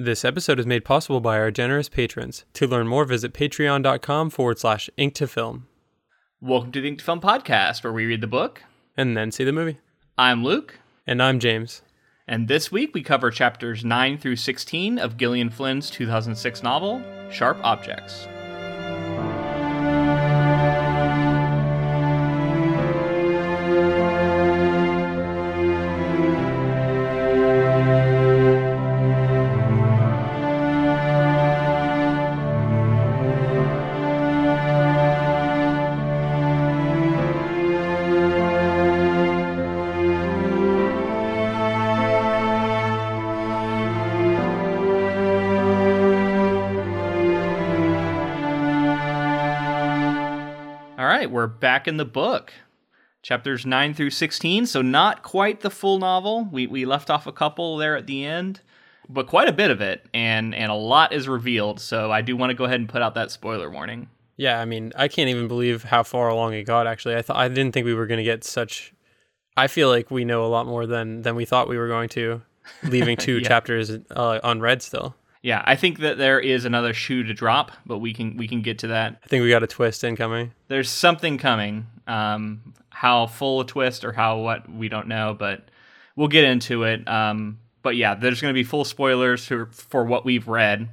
This episode is made possible by our generous patrons. To learn more, visit patreon.com forward slash ink to film Welcome to the Ink to Film podcast, where we read the book. and then see the movie. I'm Luke, And I'm James. and this week we cover chapters 9 through 16 of Gillian Flynn's 2006 novel, Sharp Objects. Back in the book. Chapters 9 through 16, so not quite the full novel. We, we left off a couple there at the end, but quite a bit of it, and, and a lot is revealed, so I do want to go ahead and put out that spoiler warning. Yeah, I mean, I can't even believe how far along it got. Actually, I thought I didn't think we were going to get such. I feel like we know a lot more than than we thought we were going to, leaving two Yeah. chapters uh, unread still. Yeah, I think that there is another shoe to drop, but we can we can get to that. I think we got a twist incoming. There's something coming. Um, how full a twist or how what we don't know, but we'll get into it. Um, but yeah, there's going to be full spoilers for for what we've read.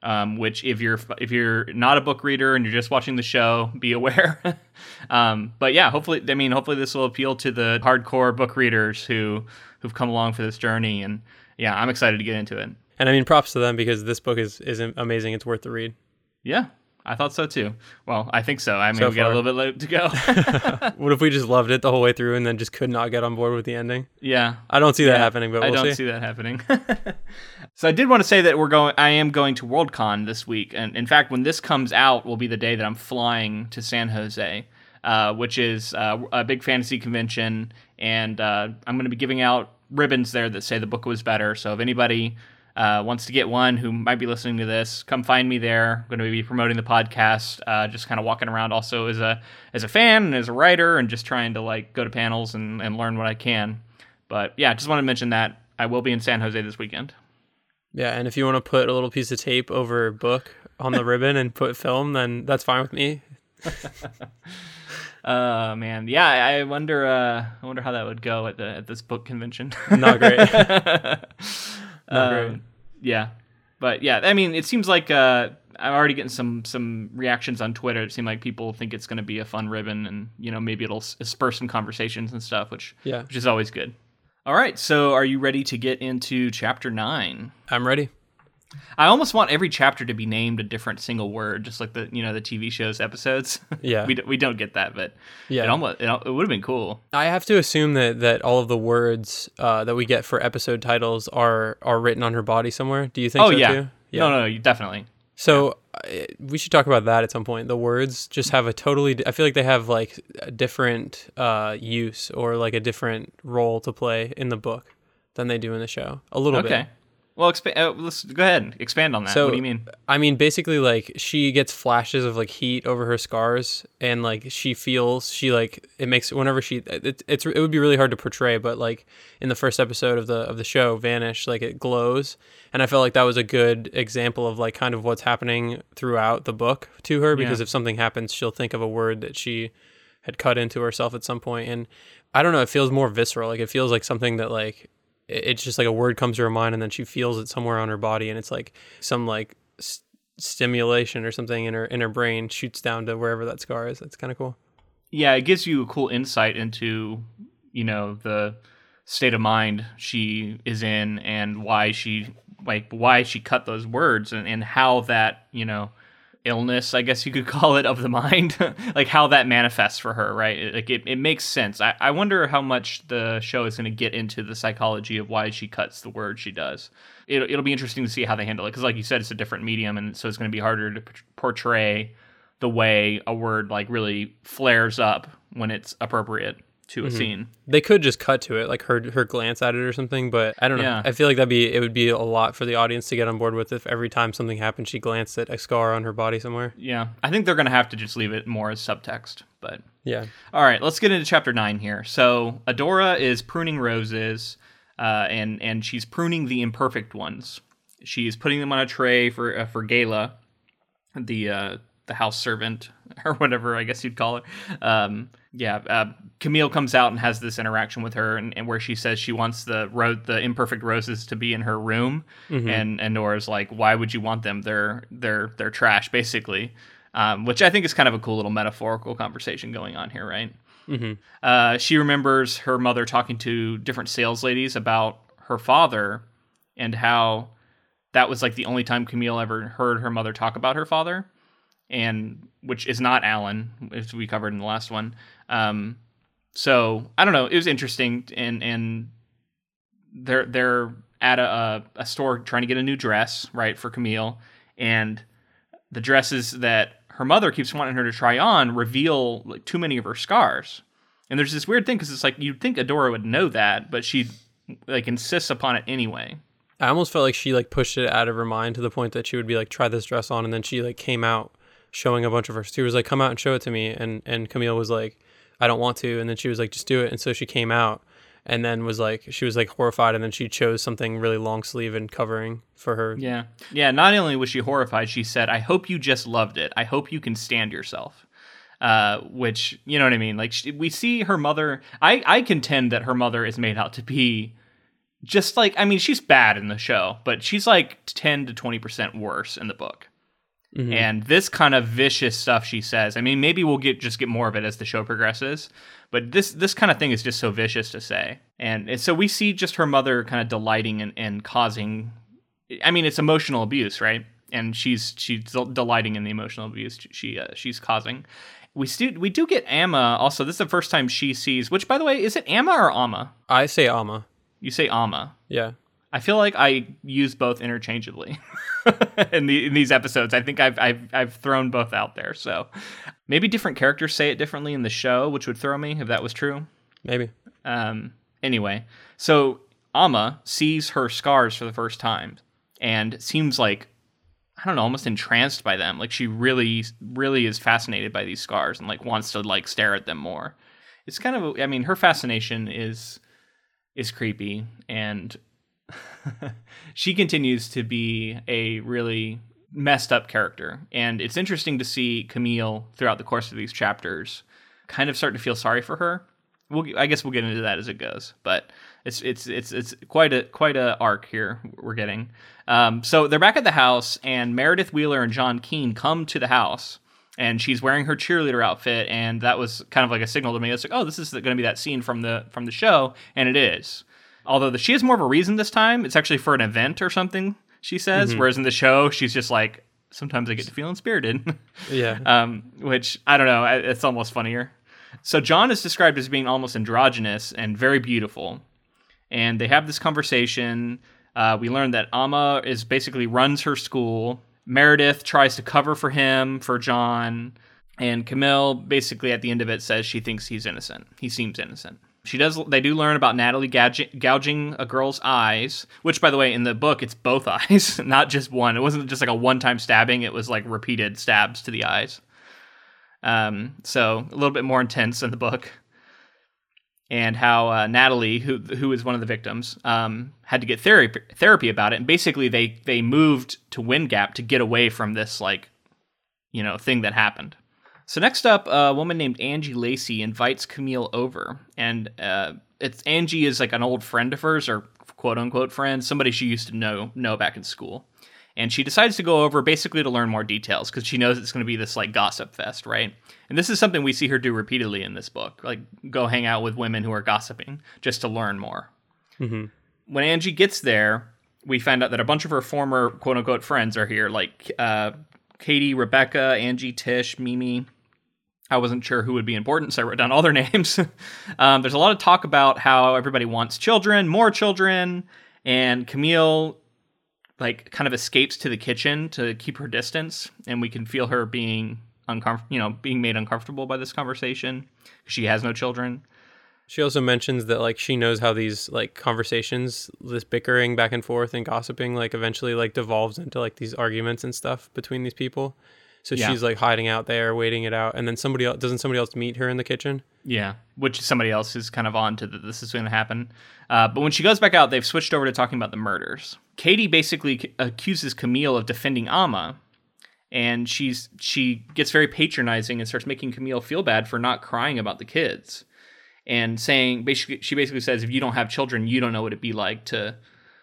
Um, which if you're if you're not a book reader and you're just watching the show, be aware. um, but yeah, hopefully, I mean, hopefully this will appeal to the hardcore book readers who who've come along for this journey. And yeah, I'm excited to get into it. And I mean, props to them because this book is is amazing. It's worth the read. Yeah, I thought so too. Well, I think so. I mean, So we got a little bit late to go. What if we just loved it the whole way through and then just could not get on board with the ending? yeah, I don't see that Yeah, happening, but I we'll don't see. see that happening. so I did want to say that we're going. I am going to Worldcon this week, and in fact, when this comes out, will be the day that I'm flying to San Jose, uh, which is uh, a big fantasy convention, and uh, I'm going to be giving out ribbons there that say the book was better. So if anybody uh, wants to get one who might be listening to this, come find me there. I'm going to be promoting the podcast, uh, just kind of walking around also as a as a fan and as a writer, and just trying to like go to panels and, and learn what I can. But yeah, just want to mention that I will be in San Jose this weekend. Yeah, and if you want to put a little piece of tape over a book on the ribbon and put film, then that's fine with me. Uh man, yeah, I I wonder. Uh, I wonder how that would go at the at this book convention. Not great. Not great. Yeah, but yeah, I mean, it seems like uh, I'm already getting some some reactions on Twitter. It seems like people think it's going to be a fun ribbon, and you know maybe it'll spur some conversations and stuff, which Yeah, which is always good. All right, so are you ready to get into chapter nine? I'm ready. I almost want every chapter to be named a different single word, just like the you know the TV shows episodes. Yeah. we, d- we don't get that, but Yeah. it almost it, it would have been cool. I have to assume that that all of the words uh, that we get for episode titles are are written on her body somewhere. Do you think Oh so yeah. too? no, no, you definitely. So uh, we should talk about that at some point. The words just have a totally. I feel like they have like a different uh, use or like a different role to play in the book than they do in the show. A little bit. Well, expa- uh, let's go ahead and expand on that. So what do you mean? I mean, basically, like she gets flashes of like heat over her scars, and like she feels she like it makes whenever she it, it's it would be really hard to portray, but like in the first episode of the of the show, Vanish, like it glows, and I felt like that was a good example of like kind of what's happening throughout the book to her because Yeah. if something happens, she'll think of a word that she had cut into herself at some point, and I don't know, it feels more visceral, like it feels like something that like it's just like a word comes to her mind and then she feels it somewhere on her body and it's like some like s- stimulation or something in her in her brain shoots down to wherever that scar is. That's kind of cool. Yeah, it gives you a cool insight into, you know, the state of mind she is in and why she like why she cut those words and, and how that, you know, illness, I guess you could call it, of the mind, like how that manifests for her, right? Like it, it makes sense. I, I wonder how much the show is going to get into the psychology of why she cuts the word she does. It, it'll be interesting to see how they handle it because, like you said, it's a different medium, and so it's going to be harder to portray the way a word like really flares up when it's appropriate to a scene. they could just cut to it like her her glance at it or something but i don't know Yeah. i feel like that'd be it would be a lot for the audience to get on board with if every time something happened she glanced at a scar on her body somewhere Yeah, I think they're going to have to just leave it more as subtext, but yeah All right, let's get into chapter nine here. So Adora is pruning roses, uh, and and she's pruning the imperfect ones. she's putting them on a tray for uh, for Gayla, the uh, the house servant or whatever I guess you'd call her. Um, yeah, uh, Camille comes out and has this interaction with her, and, and where she says she wants the ro- the imperfect roses to be in her room, and and Nora's like, why would you want them? They're they're they're trash, basically. Um, which I think is kind of a cool little metaphorical conversation going on here, right? Uh, she remembers her mother talking to different sales ladies about her father and how that was like the only time Camille ever heard her mother talk about her father, and which is not Alan, as we covered in the last one. Um, so I don't know. It was interesting, and and they're they're at a, a store trying to get a new dress, right, for Camille, and the dresses that her mother keeps wanting her to try on reveal like too many of her scars. And there's this weird thing because it's like you'd think Adora would know that, but she like insists upon it anyway. I almost felt like she like pushed it out of her mind to the point that she would be like, try this dress on, and then she like came out showing a bunch of her. She was like, come out and show it to me, and and Camille was like, I don't want to, and then she was like, just do it, and so she came out, and then was like, she was like horrified, and then she chose something really long sleeve and covering for her. Yeah. Yeah. Not only was she horrified, she said, I hope you just loved it. I hope you can stand yourself. Uh, which, you know what I mean? Like, she, we see her mother. I, I contend that her mother is made out to be just like, I mean, she's bad in the show, but she's like 10 to 20% worse in the book. Mhm. And this kind of vicious stuff she says. I mean, maybe we'll get just get more of it as the show progresses, but this this kind of thing is just so vicious to say. And, and so we see just her mother kind of delighting in, in causing I mean, it's emotional abuse, right? And she's she's delighting in the emotional abuse she uh, she's causing. We stu- we do get Amma also. This is the first time she sees. Which, by the way, is it Amma or Amma? I say Ama. You say Amma. Yeah. I feel like I use both interchangeably in, the, in these episodes. I think I've, I've I've thrown both out there. So maybe different characters say it differently in the show, which would throw me if that was true. Maybe. Um, anyway, so Ama sees her scars for the first time and seems like I don't know, almost entranced by them. Like she really, really is fascinated by these scars and like wants to like stare at them more. It's kind of, I mean, her fascination is is creepy, and she continues to be a really messed up character. And it's interesting to see Camille throughout the course of these chapters kind of start to feel sorry for her. We'll, I guess we'll get into that as it goes, but it's it's it's it's quite a quite a arc here we're getting. Um, so they're back at the house, and Meredith Wheeler and John Keene come to the house, and she's wearing her cheerleader outfit, and that was kind of like a signal to me. It's like, oh, this is going to be that scene from the from the show, and it is. Although the, she has more of a reason this time. It's actually for an event or something. She says, whereas in the show, she's just like, sometimes I get to feel inspirited. Yeah. um, which I don't know. It's almost funnier. So John is described as being almost androgynous and very beautiful, and they have this conversation. Uh, we learn that Amma is basically runs her school. Meredith tries to cover for him for John, and Camille basically at the end of it says she thinks he's innocent. He seems innocent. She does. They do learn about Natalie gouging, gouging a girl's eyes, which, by the way, in the book, it's both eyes, not just one. It wasn't just like a one-time stabbing; it was like repeated stabs to the eyes. Um, so a little bit more intense in the book. And how uh, Natalie, who who is one of the victims, um, had to get therapy therapy about it. And basically, they they moved to Wind Gap to get away from this like, you know, thing that happened. So next up, a woman named Angie Lacey invites Camille over, and uh, it's Angie is like an old friend of hers, or quote unquote friend, somebody she used to know know back in school, and she decides to go over basically to learn more details because she knows it's going to be this like gossip fest, right? And this is something we see her do repeatedly in this book, like go hang out with women who are gossiping just to learn more. hmm When Angie gets there, we find out that a bunch of her former quote unquote friends are here, like uh, Katie, Rebecca, Angie, Tish, Mimi. I wasn't sure who would be important, so I wrote down all their names. um, there's a lot of talk about how everybody wants children, more children, and Camille like kind of escapes to the kitchen to keep her distance, and we can feel her being uncomfortable, you know, being made uncomfortable by this conversation. She has no children. She also mentions that like she knows how these like conversations, this bickering back and forth and gossiping, like eventually like devolves into like these arguments and stuff between these people. So Yeah. she's like hiding out there, waiting it out, and then somebody else doesn't somebody else meet her in the kitchen. Yeah, which somebody else is kind of on to that this is going to happen. Uh, but when she goes back out, they've switched over to talking about the murders. Katie basically c- accuses Camille of defending Amma, and she's she gets very patronizing and starts making Camille feel bad for not crying about the kids, and saying basically she basically says if you don't have children, you don't know what it'd be like to,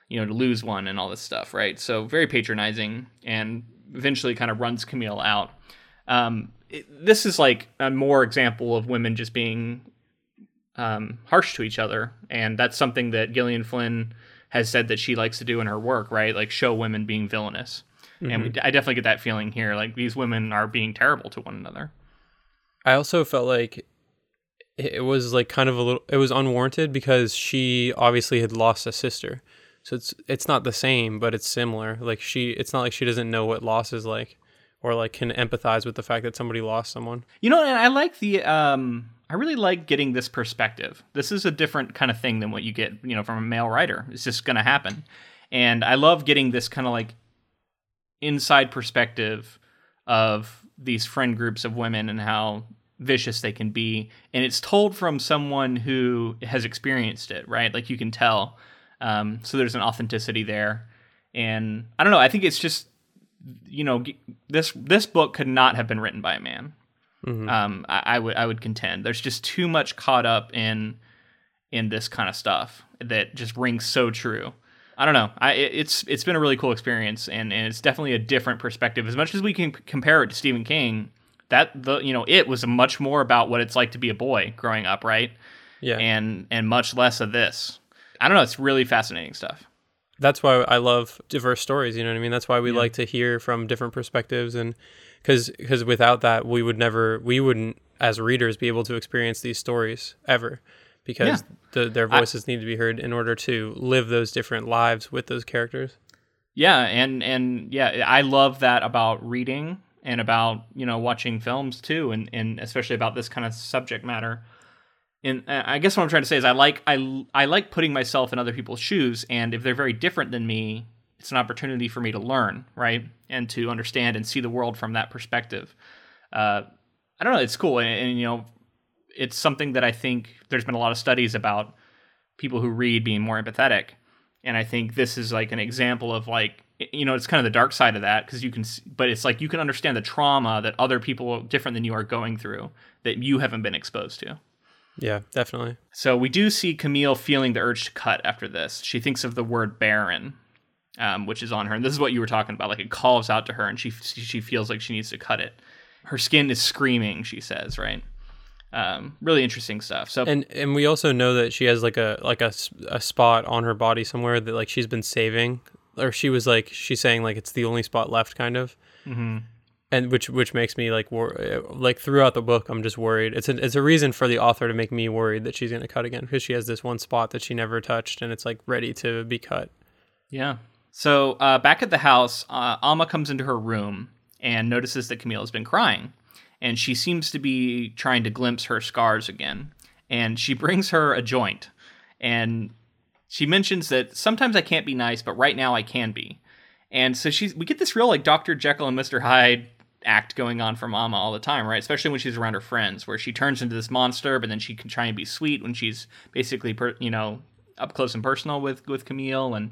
you know, to lose one and all this stuff, right? So very patronizing, and eventually kind of runs Camille out. Um, it, this is like a more example of women just being um, harsh to each other, and that's something that Gillian Flynn has said that she likes to do in her work, right? Like show women being villainous, mm-hmm. and we, I definitely get that feeling here. Like these women are being terrible to one another. I also felt like it was like kind of a little. It was unwarranted because she obviously had lost a sister, so it's it's not the same, but it's similar. Like she, it's not like she doesn't know what loss is like, or like can empathize with the fact that somebody lost someone. You know, and I like the um I really like getting this perspective. This is a different kind of thing than what you get, you know, from a male writer. It's just going to happen. And I love getting this kind of like inside perspective of these friend groups of women and how vicious they can be. And it's told from someone who has experienced it, right? Like you can tell. Um, so there's an authenticity there. And I don't know. I think it's just, you know, this this book could not have been written by a man. Mm-hmm. Um, I, I, would I would contend there's just too much caught up in in this kind of stuff that just rings so true. I don't know. I, it's it's been a really cool experience, and, and it's definitely a different perspective. As much as we can compare it to Stephen King, that the you know it was much more about what it's like to be a boy growing up, right? Yeah, and and much less of this. I don't know. It's really fascinating stuff. That's why I love diverse stories. You know what I mean? That's why we yeah. like to hear from different perspectives and because because without that we would never we wouldn't as readers be able to experience these stories ever because yeah. the, their voices I, need to be heard in order to live those different lives with those characters yeah and and yeah i love that about reading and about you know watching films too and and especially about this kind of subject matter and i guess what i'm trying to say is i like i i like putting myself in other people's shoes and if they're very different than me it's an opportunity for me to learn, right, and to understand and see the world from that perspective. Uh, I don't know. It's cool, and, and, you know, it's something that I think there's been a lot of studies about people who read being more empathetic, and I think this is like an example of like you know it's kind of the dark side of that because you can but it's like you can understand the trauma that other people different than you are going through that you haven't been exposed to yeah definitely so we do see camille feeling the urge to cut after this she thinks of the word barren um, which is on her. And this is what you were talking about. Like it calls out to her, and she she feels like she needs to cut it. Her skin is screaming. She says, right. Um, really interesting stuff. So and and we also know that she has like a like a, a spot on her body somewhere that like she's been saving, or she was like she's saying like it's the only spot left, kind of. Mm-hmm. And which which makes me like wor- like throughout the book I'm just worried. It's a it's a reason for the author to make me worried that she's gonna cut again because she has this one spot that she never touched and it's like ready to be cut. Yeah, so uh, back at the house, uh, Amma comes into her room and notices that Camille has been crying, and she seems to be trying to glimpse her scars again. And she brings her a joint, and she mentions that sometimes I can't be nice, but right now I can be. And so she's we get this real like Dr. Jekyll and Mr. Hyde act going on for Mama all the time, right? Especially when she's around her friends, where she turns into this monster, but then she can try and be sweet when she's basically, per, you know, up close and personal with with Camille and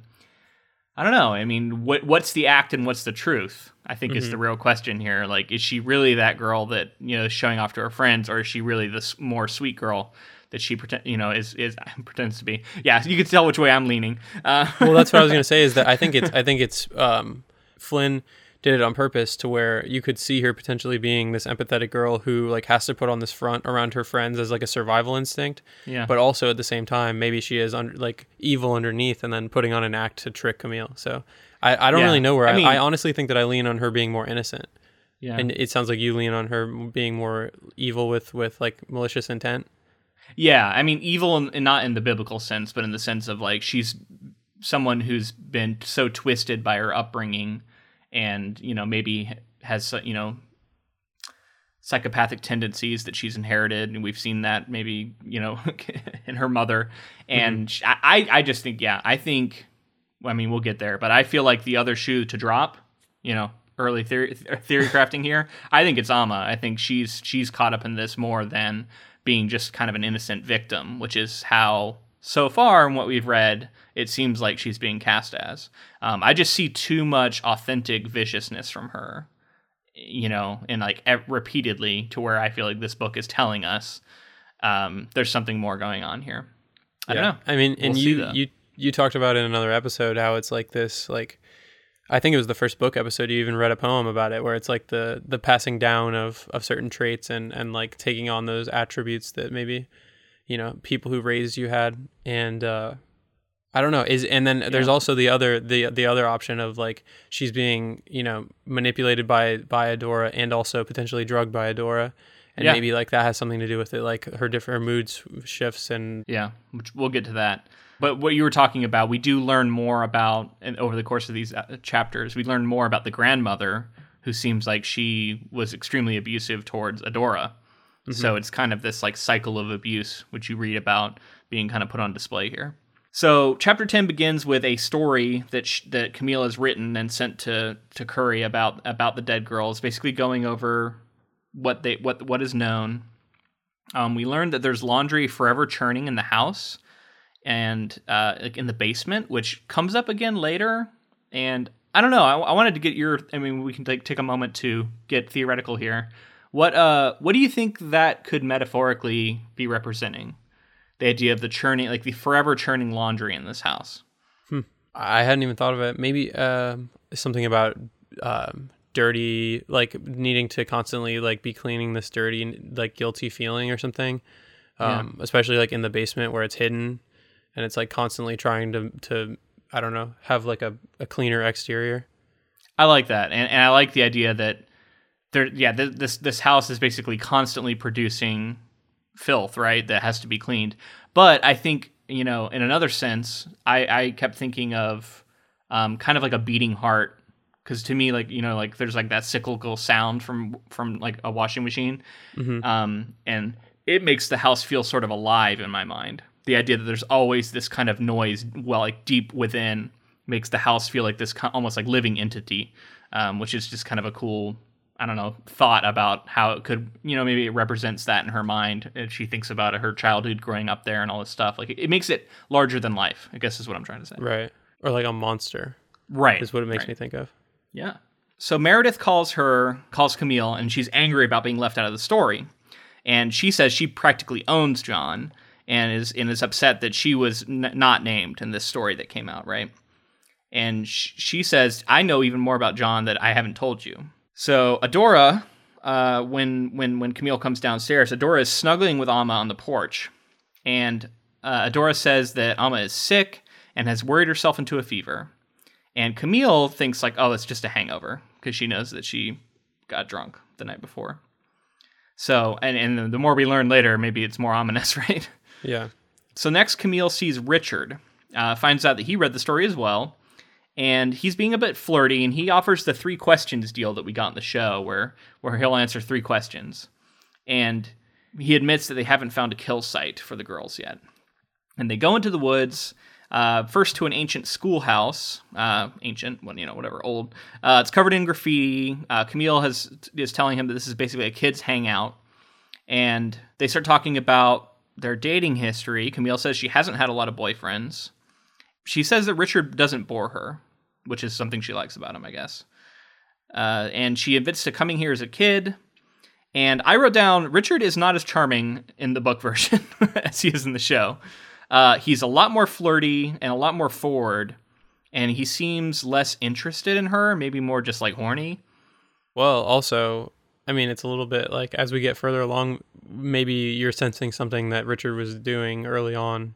I don't know. I mean, what what's the act and what's the truth? I think mm-hmm. is the real question here. Like, is she really that girl that you know is showing off to her friends, or is she really this more sweet girl that she pretend you know is is pretends to be? Yeah, you can tell which way I'm leaning. Uh, well, that's what I was gonna say. Is that I think it's I think it's um, Flynn did it on purpose to where you could see her potentially being this empathetic girl who like has to put on this front around her friends as like a survival instinct. Yeah. But also at the same time, maybe she is under like evil underneath and then putting on an act to trick Camille. So I, I don't yeah. really know where I, I, mean, I honestly think that I lean on her being more innocent. Yeah. And it sounds like you lean on her being more evil with with like malicious intent. Yeah, I mean evil and not in the biblical sense, but in the sense of like she's someone who's been so twisted by her upbringing and you know maybe has you know psychopathic tendencies that she's inherited and we've seen that maybe you know in her mother and mm-hmm. I, I just think yeah i think i mean we'll get there but i feel like the other shoe to drop you know early theory theory crafting here i think it's ama i think she's she's caught up in this more than being just kind of an innocent victim which is how so far in what we've read, it seems like she's being cast as. Um, I just see too much authentic viciousness from her, you know, and like e- repeatedly to where I feel like this book is telling us um, there's something more going on here. I don't know. I mean, and We'll you you you talked about in another episode how it's like this like I think it was the first book episode you even read a poem about it where it's like the the passing down of of certain traits and and like taking on those attributes that maybe you know people who raised you had and uh I don't know is and then there's also the other the the other option of like she's being you know manipulated by by Adora and also potentially drugged by Adora and Yeah. maybe like that has something to do with it like her different her moods shifts and Yeah, which we'll get to that. But what you were talking about, we do learn more about, and over the course of these uh, chapters, we learn more about the grandmother, who seems like she was extremely abusive towards Adora. So it's kind of this like cycle of abuse, which you read about being kind of put on display here. So chapter ten begins with a story that sh- that Camille has written and sent to to Curry about about the dead girls, basically going over what they what what is known. Um, we learned that there's laundry forever churning in the house and uh, like in the basement, which comes up again later. And I don't know. I, I wanted to get your. I mean, we can take take a moment to get theoretical here. What uh, what do you think that could metaphorically be representing? The idea of the churning, like the forever churning laundry in this house. I hadn't even thought of it. Maybe um, something about um, dirty, like needing to constantly like be cleaning this dirty, like guilty feeling or something. Um, Especially like in the basement where it's hidden, and it's like constantly trying to to I don't know have like a, a cleaner exterior. I like that, and, and I like the idea that there. Yeah, th- this this house is basically constantly producing filth, right? That has to be cleaned. But I think you know, in another sense, I I kept thinking of um, kind of like a beating heart, because to me, like you know, like there's like that cyclical sound from from like a washing machine, um, and it makes the house feel sort of alive in my mind. The idea that there's always this kind of noise, well, like deep within, makes the house feel like this almost like living entity, um, which is just kind of a cool, I don't know, thought about how it could, you know, maybe it represents that in her mind if she thinks about her childhood growing up there and all this stuff. Like it, it makes it larger than life. I guess is what I'm trying to say. Right. Or like a monster Right. is what it makes right. me think of. Yeah. So Meredith calls her, calls Camille, and she's angry about being left out of the story. And she says she practically owns John and is and is upset that she was n- not named in this story that came out, right? And sh- she says, "I know even more about John that I haven't told you." So Adora, uh, when when when Camille comes downstairs, Adora is snuggling with Amma on the porch, and uh, Adora says that Amma is sick and has worried herself into a fever. And Camille thinks like, oh, it's just a hangover because she knows that she got drunk the night before. So, and and the more we learn later, maybe it's more ominous, right? Yeah. So next, Camille sees Richard, uh, finds out that he read the story as well, and he's being a bit flirty, and he offers the three questions deal that we got in the show, where where he'll answer three questions, and he admits that they haven't found a kill site for the girls yet, and they go into the woods. Uh, first to an ancient schoolhouse, uh, ancient, well, you know, whatever, old. Uh, it's covered in graffiti. Uh, Camille has is telling him that this is basically a kids' hangout, and they start talking about their dating history. Camille says she hasn't had a lot of boyfriends. She says that Richard doesn't bore her, which is something she likes about him, I guess. Uh, and she admits to coming here as a kid. And I wrote down Richard is not as charming in the book version as he is in the show. Uh, he's a lot more flirty and a lot more forward, and he seems less interested in her, maybe more just like horny. Well, also, I mean, it's a little bit like as we get further along, maybe you're sensing something that Richard was doing early on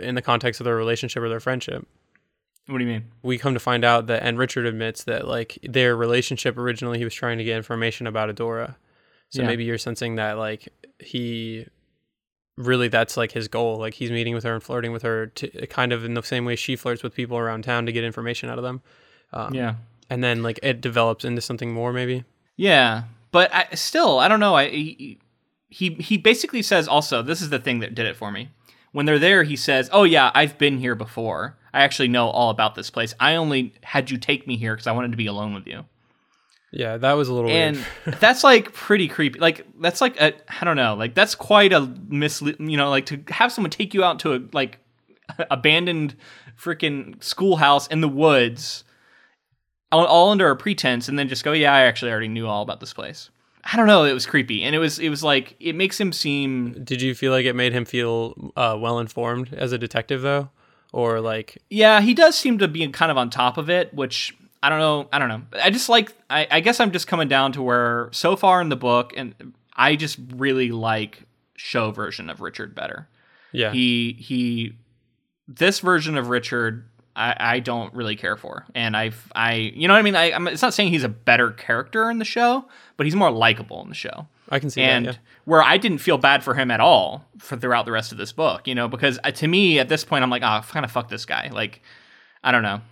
in the context of their relationship or their friendship. What do you mean? We come to find out that, and Richard admits that, like, their relationship originally, he was trying to get information about Adora. So Yeah. maybe you're sensing that, like, he really that's like his goal. Like, he's meeting with her and flirting with her to kind of in the same way she flirts with people around town to get information out of them. Um, Yeah. And then, like, it develops into something more, maybe. Yeah, but I, still, I don't know. I he, he he basically says also this is the thing that did it for me. When they're there, he says, "Oh yeah, I've been here before. I actually know all about this place. I only had you take me here because I wanted to be alone with you." Yeah, that was a little and that's like pretty creepy. Like that's like a I don't know, like that's quite a mislead. You know, like to have someone take you out to a like abandoned freaking schoolhouse in the woods, all, all under a pretense, and then just go, yeah, I actually already knew all about this place. I don't know. It was creepy, and it was it was like it makes him seem Did you feel like it made him feel uh, well informed as a detective though, or like Yeah, he does seem to be kind of on top of it, which I don't know. I don't know. I just like. I, I guess I'm just coming down to where so far in the book, and I just really like show version of Richard better. yeah, He he. This version of Richard, I, I don't really care for, and I've I you know what I mean. I, I'm, it's not saying he's a better character in the show, but he's more likable in the show I can see and that. Yeah. where I didn't feel bad for him at all for throughout the rest of this book, you know, because uh, to me at this point I'm like, oh, kind of fuck this guy. Like, I don't know.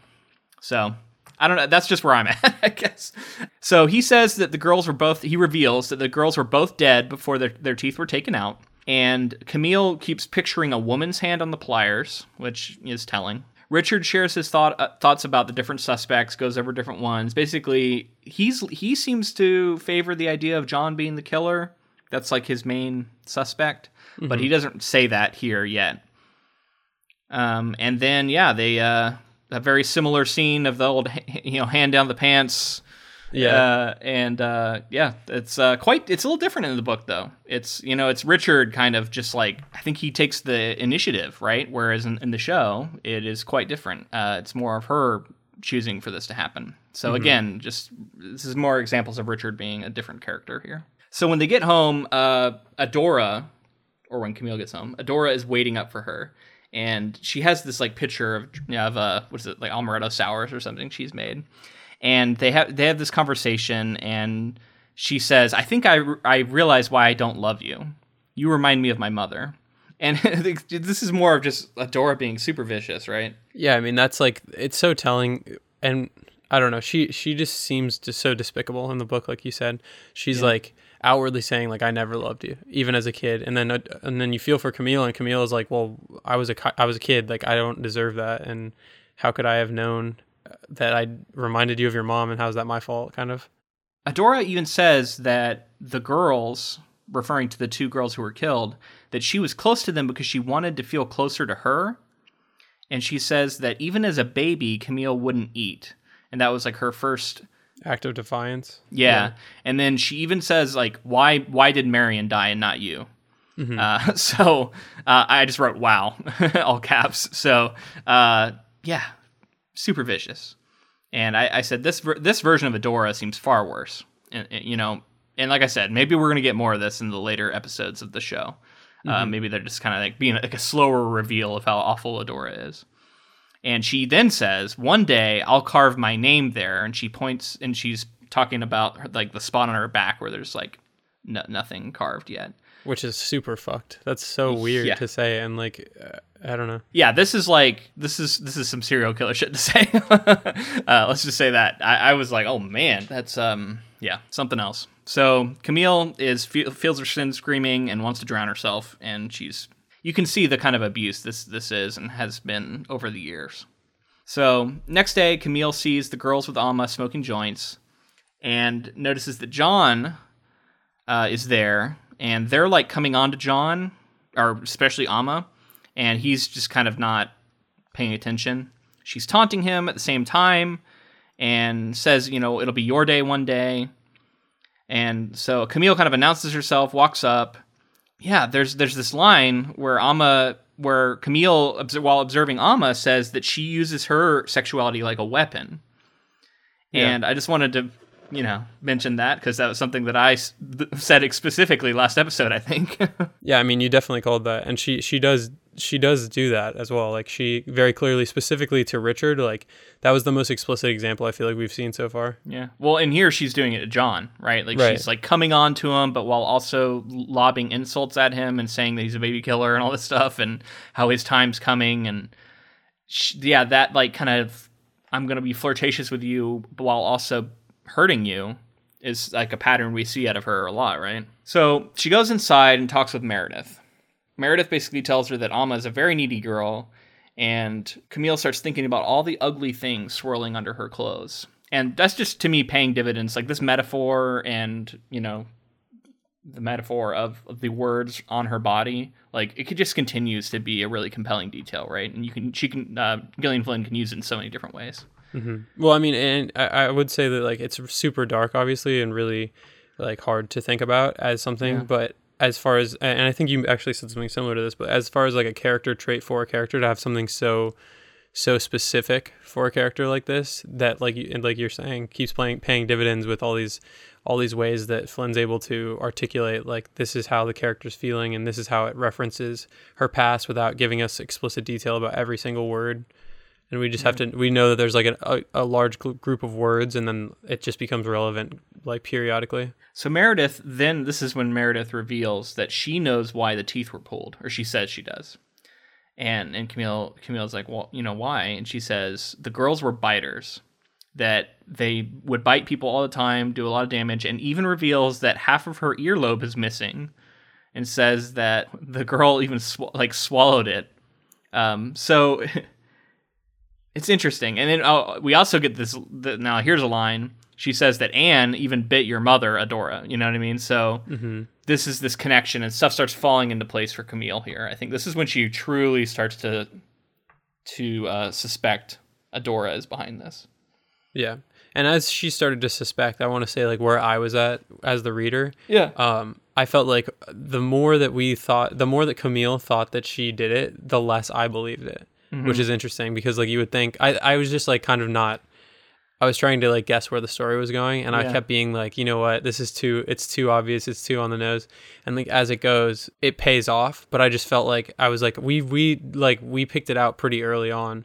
So I don't know. That's just where I'm at, I guess. So he says that the girls were both. He reveals that the girls were both dead before their their teeth were taken out. And Camille keeps picturing a woman's hand on the pliers, which is telling. Richard shares his thought uh, thoughts about the different suspects, goes over different ones. Basically, he's he seems to favor the idea of John being the killer. That's like his main suspect, but he doesn't say that here yet. Um, and then yeah, they uh, a very similar scene of the old you know hand down the pants. Yeah. Uh, and uh, yeah, it's uh, quite. It's a little different in the book, though. It's you know, it's Richard kind of just like I think he takes the initiative, right? Whereas in, in the show, it is quite different. Uh, it's more of her choosing for this to happen. So again, just this is more examples of Richard being a different character here. So when they get home, uh, Adora, or when Camille gets home, Adora is waiting up for her, and she has this like picture of you know, of uh, what is it like amaretto sours or something she's made, and they have they have this conversation, and she says, "I think I I realize why I don't love you. You remind me of my mother." And this is more of just Adora being super vicious, right? Yeah, I mean that's like it's so telling, and I don't know. She she just seems just so despicable in the book, like you said. She's like outwardly saying like I never loved you, even as a kid, and then uh, and then you feel for Camille, and Camille is like, well, I was a I was a kid, like I don't deserve that, and how could I have known that I reminded you of your mom, and how's that my fault, kind of. Adora even says that the girls, referring to the two girls who were killed, that she was close to them because she wanted to feel closer to her. And she says that even as a baby, Camille wouldn't eat. And that was like her first Act of defiance. yeah. And then she even says like why why did Marian die and not you? Mm-hmm. Uh, so uh, I just wrote wow, all caps. So uh, yeah, super vicious. And I, I said this ver- this version of Adora seems far worse. And, and, you know, and like I said, maybe we're gonna get more of this in the later episodes of the show. Uh, maybe they're just kind of like being like a slower reveal of how awful Adora is. And she then says, "One day I'll carve my name there." And she points and she's talking about her, like the spot on her back where there's like no, nothing carved yet. Which is super fucked. That's so weird Yeah. to say, and like uh, I don't know. Yeah, this is like this is this is some serial killer shit to say. uh, let's just say that I, I was like, oh man, that's um yeah something else. So Camille is feels her sin screaming and wants to drown herself, and she's you can see the kind of abuse this this is and has been over the years. So next day, Camille sees the girls with Amma smoking joints, and notices that John uh, is there, and they're like coming on to John, or especially Amma, and he's just kind of not paying attention. She's taunting him at the same time, and says, you know, it'll be your day one day. And so Camille kind of announces herself, walks up. Yeah, there's there's this line where Amma, where Camille, while observing Ama says that she uses her sexuality like a weapon. Yeah. And I just wanted to, you know, mention that because that was something that I said specifically last episode. I think. Yeah, I mean, you definitely called that, and she she does she does do that as well. Like she very clearly, specifically to Richard, like that was the most explicit example I feel like we've seen so far. Yeah. Well, in here she's doing it to John, right? Like Right. she's like coming on to him, but while also lobbing insults at him and saying that he's a baby killer and all this stuff, and how his time's coming, and sh yeah, that like kind of I'm gonna be flirtatious with you, while also hurting you is like a pattern we see out of her a lot, right? So she goes inside and talks with Meredith. Meredith basically tells her that Amma is a very needy girl, and Camille starts thinking about all the ugly things swirling under her clothes. and that's just to me paying dividends. Like this metaphor, and you know, the metaphor of, of the words on her body, like it could just continues to be a really compelling detail, right? And you can she can uh, Gillian Flynn can use it in so many different ways. Mm-hmm. Well, I mean, and I, I, would say that like it's super dark, obviously, and really like hard to think about as something. Yeah. But as far as, and I think you actually said something similar to this, but as far as like a character trait for a character to have something so so specific for a character like this that like and like you're saying keeps playing paying dividends with all these all these ways that Flynn's able to articulate like this is how the character's feeling and this is how it references her past without giving us explicit detail about every single word and we just have to we know that there's like a, a, large group of words and then it just becomes relevant like periodically. So meredith then this is when meredith reveals that she knows why the teeth were pulled or she says she does. And and camille camille's like well you know why? And she says the girls were biters that they would bite people all the time do a lot of damage and even reveals that half of her earlobe is missing and says that the girl even sw- like swallowed it. Um, so It's interesting, and then oh, we also get this. The, now here's a line. She says that Ann even bit your mother, Adora. You know what I mean? So mm-hmm. this is this connection, and stuff starts falling into place for Camille here. I think this is when she truly starts to to uh, suspect Adora is behind this. Yeah, and as she started to suspect, I want to say like where I was at as the reader. Yeah. Um, I felt like the more that we thought, the more that Camille thought that she did it, the less I believed it mm-hmm. which is interesting because like you would think I I was just like kind of not I was trying to like guess where the story was going and yeah. I kept being like, you know what, this is too it's too obvious, it's too on the nose. And like as it goes, it pays off, but I just felt like I was like we we like we picked it out pretty early on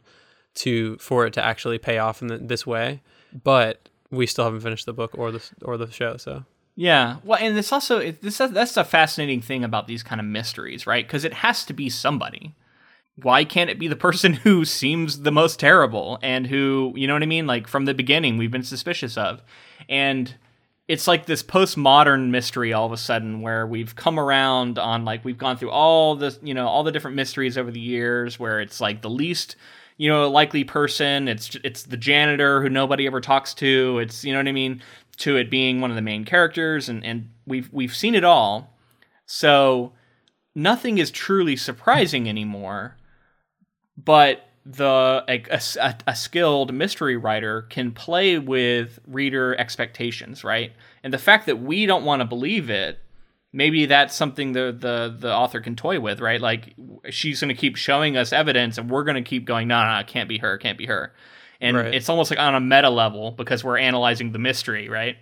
to for it to actually pay off in the, this way, but we still haven't finished the book or the or the show, so yeah, well, and it's also it, this that's a fascinating thing about these kind of mysteries, right? Because it has to be somebody why can't it be the person who seems the most terrible and who, you know what I mean? Like from the beginning, we've been suspicious of. And it's like this postmodern mystery all of a sudden where we've come around on like we've gone through all the you know all the different mysteries over the years where it's like the least you know likely person. It's it's the janitor who nobody ever talks to. It's you know what i mean? To it being one of the main characters. And and we've we've seen it all. So nothing is truly surprising anymore but the a, a, a, skilled mystery writer can play with reader expectations, right? And the fact that we don't want to believe it, maybe that's something the the the author can toy with, right? Like she's going to keep showing us evidence, and we're going to keep going, no, no, it can't be her, it can't be her. And right. it's almost like on a meta level because we're analyzing the mystery, right?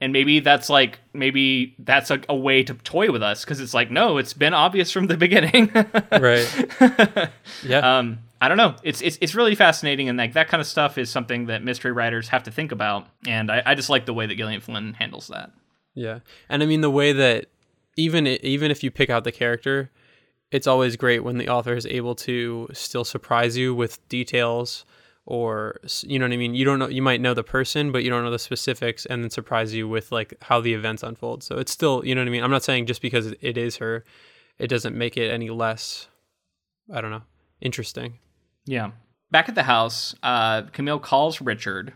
And maybe that's like maybe that's a, a way to toy with us because it's like no it's been obvious from the beginning. Right. Yeah. Um i don't know. It's, it's it's really fascinating and like that kind of stuff is something that mystery writers have to think about and i, I just like the way that gillian flynn handles that. Yeah. And i mean the way that even even if you pick out the character it's always great when the author is able to still surprise you with details or you know what I mean. You don't know. You might know the person, but you don't know the specifics, and then surprise you with like how the events unfold. So it's still, you know what I mean. I'm not saying just because it is her, it doesn't make it any less. I don't know. Interesting. Yeah. Back at the house, uh, Camille calls Richard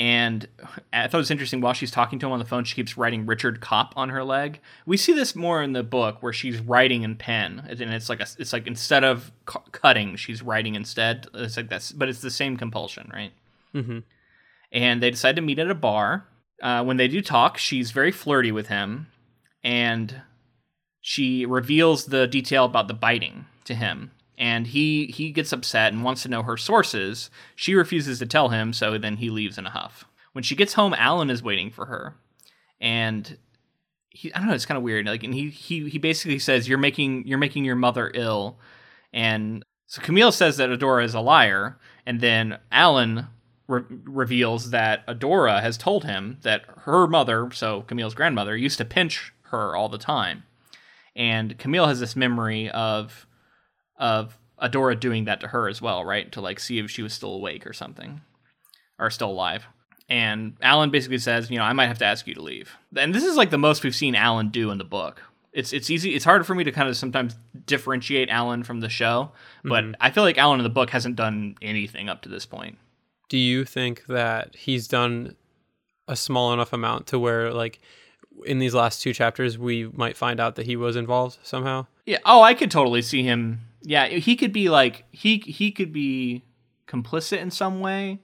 and I thought it was interesting while she's talking to him on the phone, she keeps writing Richard Cop on her leg. We see this more in the book where she's writing in pen, and it's like a, it's like instead of cu- cutting, she's writing instead. It's like that's, but it's the same compulsion, right? Mm-hmm. And they decide to meet at a bar. Uh, when they do talk, she's very flirty with him, and she reveals the detail about the biting to him and he he gets upset and wants to know her sources. She refuses to tell him, so then he leaves in a huff. When she gets home, Alan is waiting for her, and he I don't know, it's kind of weird. Like, and he he he basically says, "You're making you're making your mother ill," and so Camille says that Adora is a liar, and then Alan re- reveals that Adora has told him that her mother, so Camille's grandmother, used to pinch her all the time. And Camille has this memory of of Adora doing that to her as well, right? To like see if she was still awake or something, or still alive. And Alan basically says, you know, I might have to ask you to leave. And this is like the most we've seen Alan do in the book. It's it's easy. It's hard for me to kind of sometimes differentiate Alan from the show, but mm-hmm. I feel like Alan in the book hasn't done anything up to this point. Do you think that he's done a small enough amount to where like in these last two chapters we might find out that he was involved somehow? Yeah. Oh, I could totally see him. Yeah, he could be like he he could be complicit in some way.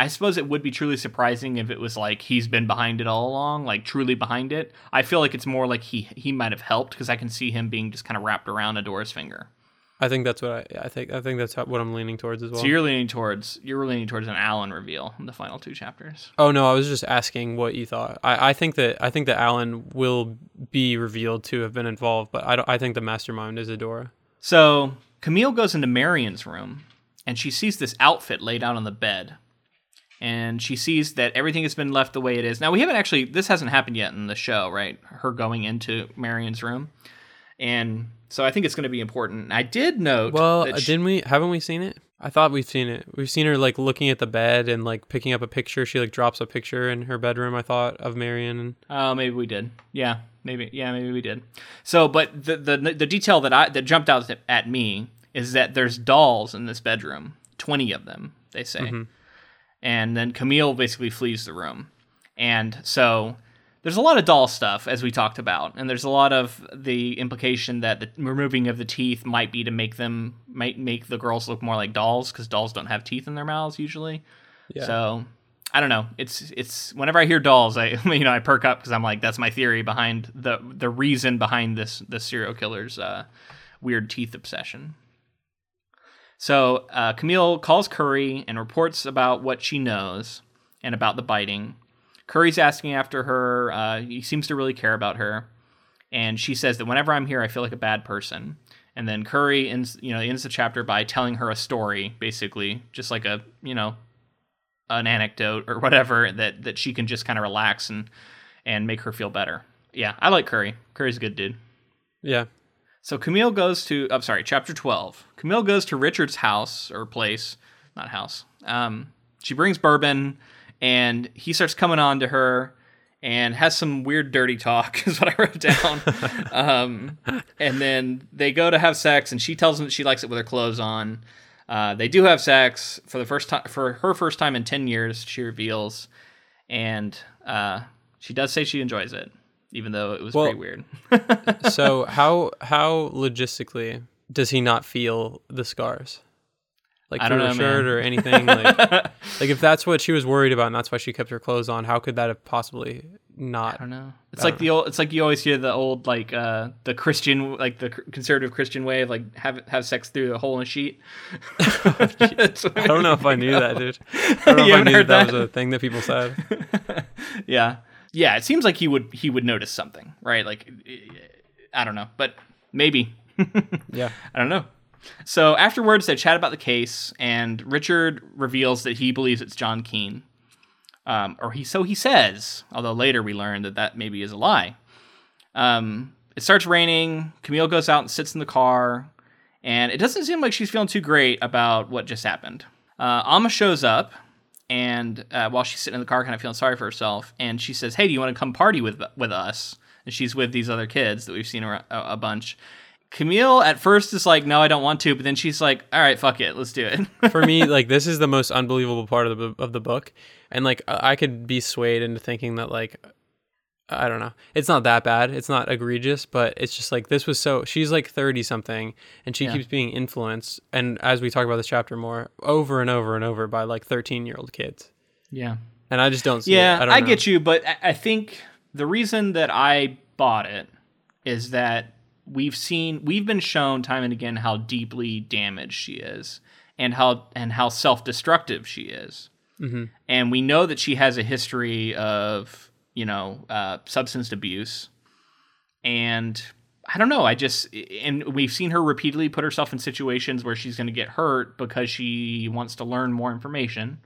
I suppose it would be truly surprising if it was like he's been behind it all along, like truly behind it. I feel like it's more like he he might have helped because I can see him being just kind of wrapped around Adora's finger. I think that's what I, I think. I think that's what I'm leaning towards as well. So you're leaning towards you're leaning towards an Alan reveal in the final two chapters. oh no, I was just asking what you thought. I, I think that I think that Alan will be revealed to have been involved, but I don't. I think the mastermind is Adora. So Camille goes into Marian's room and she sees this outfit laid out on the bed. And she sees that everything has been left the way it is. Now we haven't actually this hasn't happened yet in the show, right? Her going into Marian's room. And so I think it's going to be important. I did note Well, that uh, she- didn't we? Haven't we seen it? I thought we've seen it. We've seen her like looking at the bed and like picking up a picture. She like drops a picture in her bedroom. I thought of Marian. And Oh, maybe we did. Yeah, maybe. Yeah, maybe we did. So, but the the the detail that I that jumped out at me is that there's dolls in this bedroom, twenty of them, they say, mm-hmm. and then Camille basically flees the room, and so there's a lot of doll stuff as we talked about, and there's a lot of the implication that the removing of the teeth might be to make them might make the girls look more like dolls because dolls don't have teeth in their mouths usually. yeah, So I don't know. It's it's whenever I hear dolls, I you know I perk up because I'm like that's my theory behind the the reason behind this this serial killer's uh, weird teeth obsession. So uh, Camille calls Curry and reports about what she knows and about the biting. Curry's asking after her. Uh, he seems to really care about her, and she says that whenever I'm here, I feel like a bad person. And then Curry ends, you know, ends the chapter by telling her a story, basically, just like a, you know, an anecdote or whatever that that she can just kind of relax and and make her feel better. Yeah, I like Curry. Curry's a good dude. yeah. So Camille goes to I'm sorry, chapter 12. Camille goes to Richard's house or place, not house. Um she brings bourbon and he starts coming on to her and has some weird dirty talk is what I wrote down. um and then they go to have sex and she tells him that she likes it with her clothes on. Uh, they do have sex for the first time for her first time in 10 years she reveals and uh, she does say she enjoys it even though it was Well- pretty weird so how how logistically does he not feel the scars? Like I through don't her know, shirt man. or anything? Like, like if that's what she was worried about and that's why she kept her clothes on, how could that have possibly I don't know. It's like don't the old. It's like you always hear the old like uh the Christian like the conservative Christian way of like have have sex through a hole in a sheet. I don't know if I knew that, dude. I don't know You if I knew heard that, that that? was a thing that people said. yeah, yeah. It seems like he would he would notice something, right? Like I don't know, but maybe. Yeah. I don't know. So afterwards, they chat about the case, and Richard reveals that he believes it's John Keene, um, or he so he says. Although later we learn that that maybe is a lie. Um, it starts raining. Camille goes out and sits in the car, and it doesn't seem like she's feeling too great about what just happened. Uh, Amma shows up, and uh, while she's sitting in the car, kind of feeling sorry for herself, and she says, "Hey, do you want to come party with with us?" And she's with these other kids that we've seen a, a bunch. Camille at first is like, "No, I don't want to," but then she's like, "All right, fuck it, let's do it." For me, like this is the most unbelievable part of the of the book, and like I could be swayed into thinking that like I don't know, it's not that bad, it's not egregious, but it's just like this was so. She's like thirty something, and she Yeah. keeps being influenced, and as we talk about this chapter more, over and over and over by like thirteen year old kids, yeah. and I just don't see. Yeah, it. I, don't I, get you, but I think the reason that I bought it is that we've seen we've been shown time and again how deeply damaged she is and how and how self-destructive she is. Mm-hmm. And we know that she has a history of, you know, uh, substance abuse. And I don't know, I just and we've seen her repeatedly put herself in situations where she's going to get hurt because she wants to learn more information.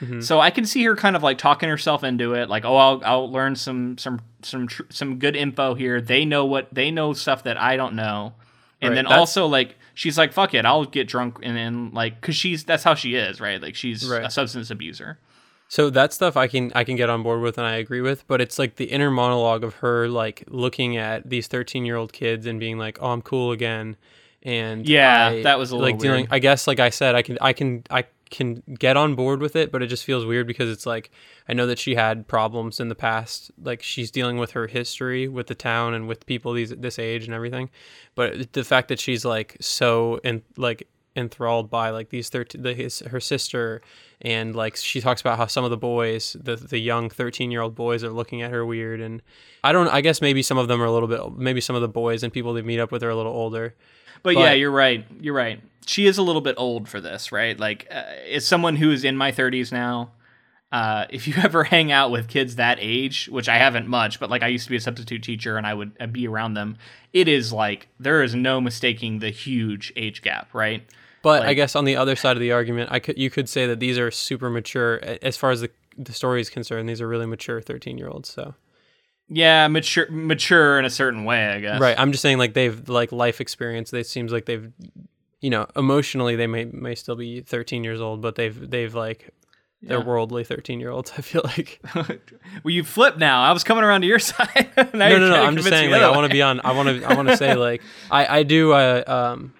Mm-hmm. So I can see her kind of like talking herself into it, like, "Oh, I'll I'll learn some some some tr- some good info here. They know what they know stuff that I don't know." And Right, then that's- also like she's like, "Fuck it, I'll get drunk and then like cuz she's that's how she is, right? Like she's Right. a substance abuser." So that stuff I can I can get on board with and I agree with, but it's like the inner monologue of her like looking at these 13 year old kids and being like, "Oh, I'm cool again," and Yeah, I- that was a little like dealing. I guess like I said, I can I can I can get on board with it, but it just feels weird because it's like I know that she had problems in the past, like she's dealing with her history with the town and with people these this age and everything. But the fact that she's like so and like enthralled by like these 13 the, his, her sister. And like she talks about how some of the boys the the young 13 year old boys are looking at her weird. And i don't i guess maybe some of them are a little bit maybe some of the boys and people they meet up with are a little older. But, but yeah you're right. You're right. She is a little bit old for this right? Like uh, as someone who is in my 30s now uh, if you ever hang out with kids that age, which I haven't much, but like I used to be a substitute teacher and I would I'd be around them, it is like there is no mistaking the huge age gap, right? But Like- I guess on the other side of the argument, I could you could say that these are super mature as far as the the story is concerned. These are really mature thirteen year olds. So Yeah, mature mature in a certain way, I guess. right, I'm just saying like they've like life experience. It seems like they've you know emotionally they may may still be thirteen years old, but they've they've like they're Yeah. worldly thirteen year olds. I feel like well, you flip now. I was coming around to your side. no no no. I'm just saying like the I want to be on. I want to I want to say like I I do uh, um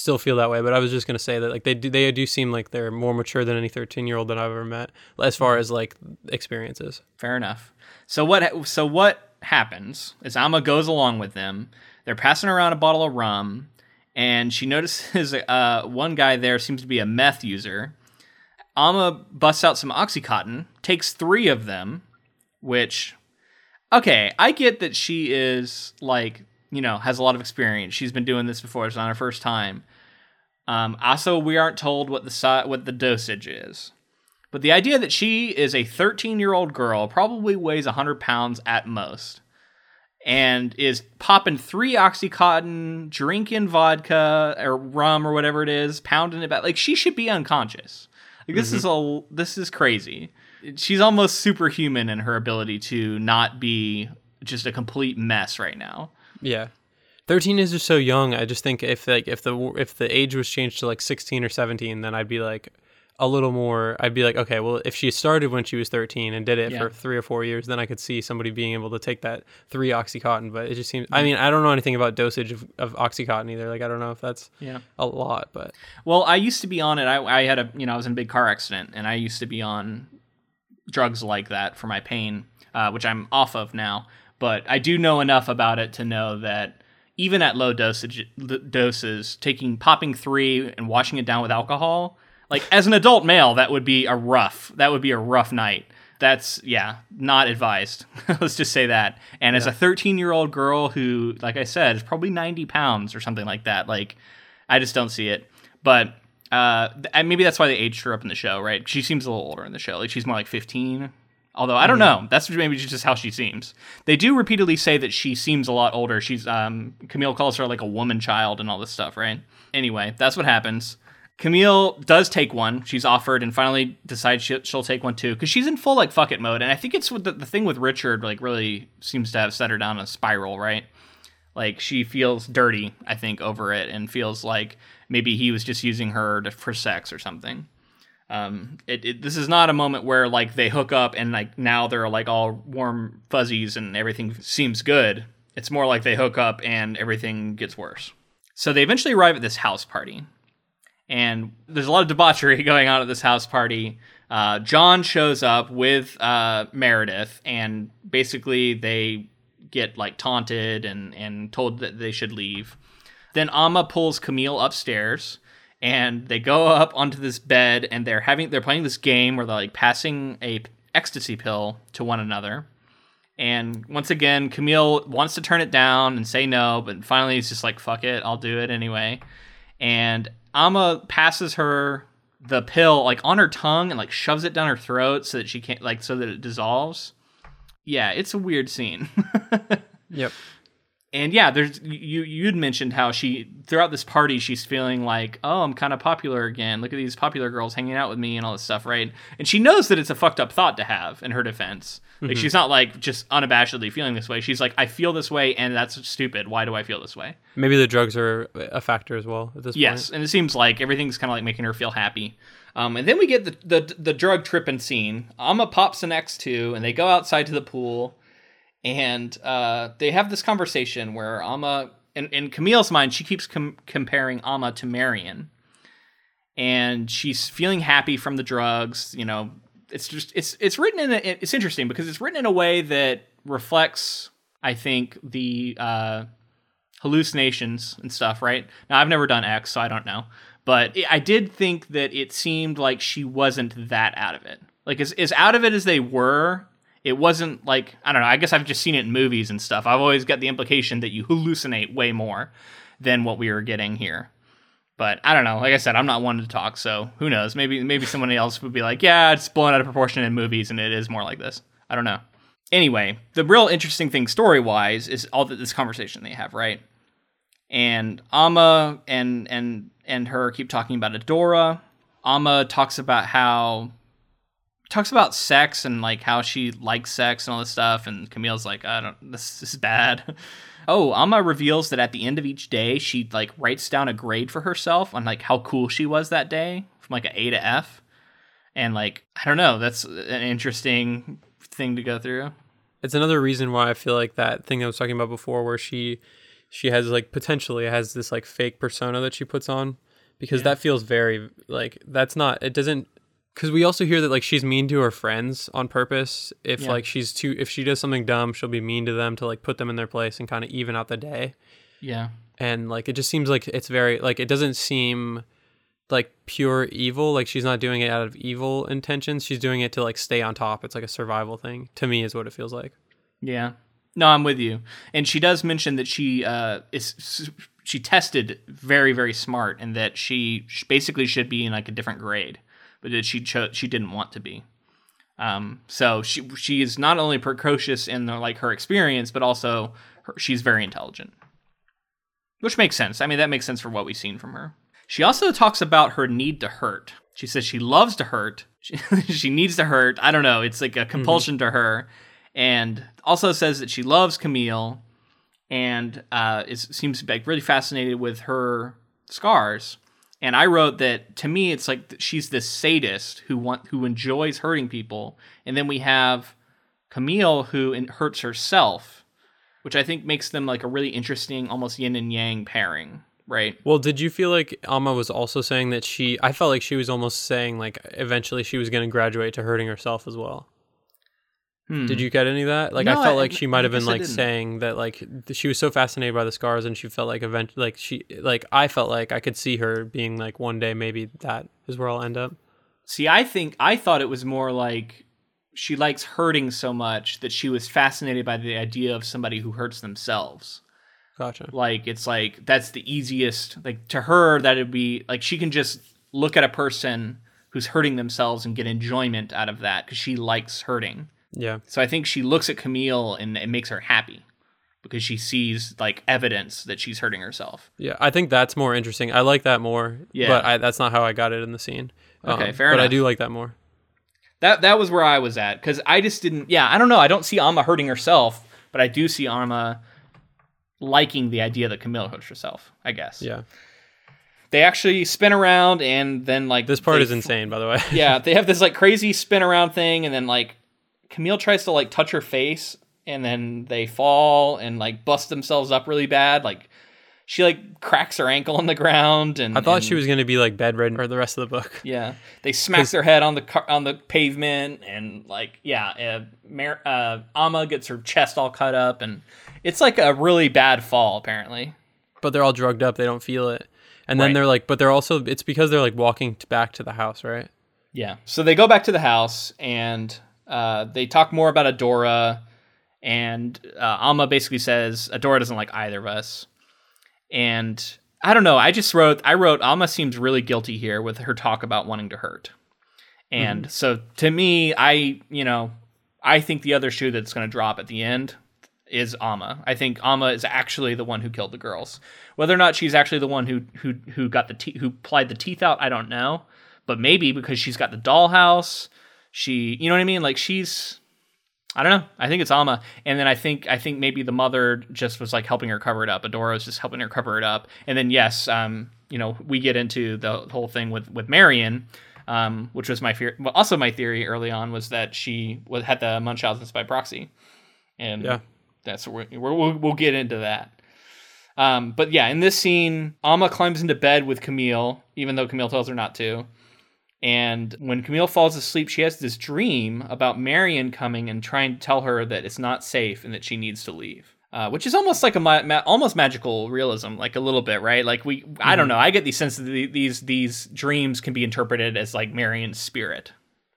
still feel that way, but I was just gonna say that like they do they do seem like they're more mature than any thirteen year old that I've ever met as far Mm-hmm. as like experiences. Fair enough. So what? So what happens is Amma goes along with them. They're passing around a bottle of rum, and she notices uh, one guy there seems to be a meth user. Amma busts out some oxycontin, takes three of them, which, okay, I get that she is like you know has a lot of experience. She's been doing this before. It's not her first time. Um, also, we aren't told what the si- what the dosage is. But the idea that she is a 13 year old girl, probably weighs 100 pounds at most, and is popping three Oxycontin, drinking vodka or rum or whatever it is, pounding it back, like she should be unconscious. Like this is a this is crazy. She's almost superhuman in her ability to not be just a complete mess right now. Yeah. 13 is just so young. I just think if like if the if the age was changed to like 16 or 17, then I'd be like a little more I'd be like, okay, well if she started when she was 13 and did it Yeah. for 3 or 4 years, then I could see somebody being able to take that 3 oxycontin, but it just seems I mean, I don't know anything about dosage of, of oxycontin either. Like I don't know if that's Yeah. a lot, but Well, I used to be on it. I, I had a, you know, I was in a big car accident, and I used to be on drugs like that for my pain, uh, which I'm off of now. But I do know enough about it to know that even at low dosage doses, taking popping three and washing it down with alcohol, like as an adult male, that would be a rough. That would be a rough night. That's yeah, not advised. Let's just say that. And as a 13 year old girl who, like I said, is probably 90 pounds or something like that, like I just don't see it. But uh, maybe that's why they aged her up in the show, right? She seems a little older in the show. Like she's more like 15. Although I don't know, that's maybe just how she seems. They do repeatedly say that she seems a lot older. She's um, Camille calls her like a woman child and all this stuff, right? Anyway, that's what happens. Camille does take one. She's offered and finally decides she, she'll take one too because she's in full like fuck it mode. And I think it's what the, the thing with Richard like really seems to have set her down a spiral, right? Like she feels dirty, I think, over it, and feels like maybe he was just using her to, for sex or something. Um, it, it, this is not a moment where like they hook up and like now they're like all warm fuzzies and everything seems good. It's more like they hook up and everything gets worse. So they eventually arrive at this house party, and there's a lot of debauchery going on at this house party. Uh, John shows up with uh, Meredith, and basically they get like taunted and and told that they should leave. Then Amma pulls Camille upstairs, and they go up onto this bed, and they're having they're playing this game where they're like passing a ecstasy pill to one another. And once again, Camille wants to turn it down and say no, but finally he's just like, "Fuck it, I'll do it anyway." And Amma passes her the pill like on her tongue and like shoves it down her throat so that she can't like so that it dissolves. Yeah, it's a weird scene. yep. And yeah, there's you you'd mentioned how she throughout this party she's feeling like, oh, I'm kind of popular again. Look at these popular girls hanging out with me and all this stuff, right? And she knows that it's a fucked up thought to have in her defense. Like she's not like just unabashedly feeling this way. She's like, I feel this way, and that's stupid. Why do I feel this way? Maybe the drugs are a factor as well at this point. Yes, point. and it seems like everything's kind of like making her feel happy. Um, and then we get the, the the drug tripping scene. Amma pops an X2, and they go outside to the pool, and uh, they have this conversation where Amma, in, in Camille's mind, she keeps com- comparing Amma to Marian. and she's feeling happy from the drugs. You know, it's just it's it's written in a, it's interesting because it's written in a way that reflects, I think, the uh, hallucinations and stuff. Right now, I've never done X, so I don't know, but I did think that it seemed like she wasn't that out of it. Like as as out of it as they were, it wasn't like I don't know. I guess I've just seen it in movies and stuff. I've always got the implication that you hallucinate way more than what we were getting here. But I don't know. Like I said, I'm not one to talk, so who knows? Maybe maybe someone else would be like, "Yeah, it's blown out of proportion in movies, and it is more like this." I don't know. Anyway, the real interesting thing story wise is all that this conversation they have, right? And Amma and and and her keep talking about Adora. Amma talks about how talks about sex and like how she likes sex and all this stuff, and Camille's like, I don't, this, this is bad. oh, Amma reveals that at the end of each day, she like writes down a grade for herself on like how cool she was that day from like an A to F. And like, I don't know, that's an interesting thing to go through. It's another reason why I feel like that thing I was talking about before, where she she has like potentially has this like fake persona that she puts on because yeah. that feels very like that's not it doesn't because we also hear that like she's mean to her friends on purpose. If yeah. like she's too if she does something dumb she'll be mean to them to like put them in their place and kind of even out the day. Yeah. And like it just seems like it's very like it doesn't seem like pure evil. Like she's not doing it out of evil intentions. She's doing it to like stay on top. It's like a survival thing. To me is what it feels like. Yeah. No i'm with you. And she does mention that she uh is she tested very very smart and that she basically should be in like a different grade but that she chose she didn't want to be. Um, so she she is not only precocious in the, like her experience, but also her, she's very intelligent, which makes sense. I mean, that makes sense for what we've seen from her. She also talks about her need to hurt. She says she loves to hurt. She, she needs to hurt. I don't know. It's like a compulsion mm-hmm. to her, and also says that she loves Camille, and uh, is seems like really fascinated with her scars and I wrote that to me, it's like she's this sadist who want who enjoys hurting people, and then we have Camille who hurts herself, which I think makes them like a really interesting, almost yin and yang pairing, right? Well, did you feel like Amma was also saying that she? I felt like she was almost saying like eventually she was going to graduate to hurting herself as well. Hmm. Did you get any of that? Like, no, I felt I, like she might have been like saying that like she was so fascinated by the scars, and she felt like eventually, like she, like I felt like I could see her being like one day maybe that is where I'll end up. See, I think I thought it was more like she likes hurting so much that she was fascinated by the idea of somebody who hurts themselves. Gotcha. Like it's like that's the easiest. Like to her, that would be like she can just look at a person who's hurting themselves and get enjoyment out of that because she likes hurting yeah. So I think she looks at Camille and it makes her happy because she sees like evidence that she's hurting herself. Yeah, I think that's more interesting. I like that more. Yeah. But I, that's not how I got it in the scene. Okay, um, fair but enough. But I do like that more. That that was where I was at because I just didn't. Yeah, I don't know. I don't see Amma hurting herself, but I do see Amma liking the idea that Camille hurts herself. I guess. Yeah. They actually spin around and then like this part is insane, by the way. yeah, they have this like crazy spin around thing, and then like Camille tries to like touch her face and then they fall and like bust themselves up really bad. Like she like cracks her ankle on the ground and I thought and, she was going to be like bedridden for the rest of the book. Yeah. They smack their head on the car- on the pavement and like yeah, uh, Mar- uh, Amma gets her chest all cut up and it's like a really bad fall apparently. But they're all drugged up, they don't feel it. And then right. they're like but they're also it's because they're like walking back to the house, right? Yeah. So they go back to the house and uh, they talk more about Adora, and uh, Amma basically says Adora doesn't like either of us. And I don't know. I just wrote. I wrote. Amma seems really guilty here with her talk about wanting to hurt. And mm-hmm. so to me, I you know, I think the other shoe that's going to drop at the end is Amma. I think Amma is actually the one who killed the girls. Whether or not she's actually the one who who who got the te- who plied the teeth out, I don't know. But maybe because she's got the dollhouse she you know what i mean like she's i don't know i think it's Amma and then i think i think maybe the mother just was like helping her cover it up adora was just helping her cover it up and then yes um you know we get into the whole thing with with Marian um, which was my fear. Well, also my theory early on was that she was, had the Munchausen's by proxy, and yeah, that's where we will we'll get into that. Um, but yeah, in this scene, Amma climbs into bed with Camille, even though Camille tells her not to. And when Camille falls asleep, she has this dream about Marian coming and trying to tell her that it's not safe and that she needs to leave. Uh, which is almost like a ma- ma- almost magical realism, like a little bit, right? Like we, I don't know, I get the sense that the, these these dreams can be interpreted as like Marian's spirit.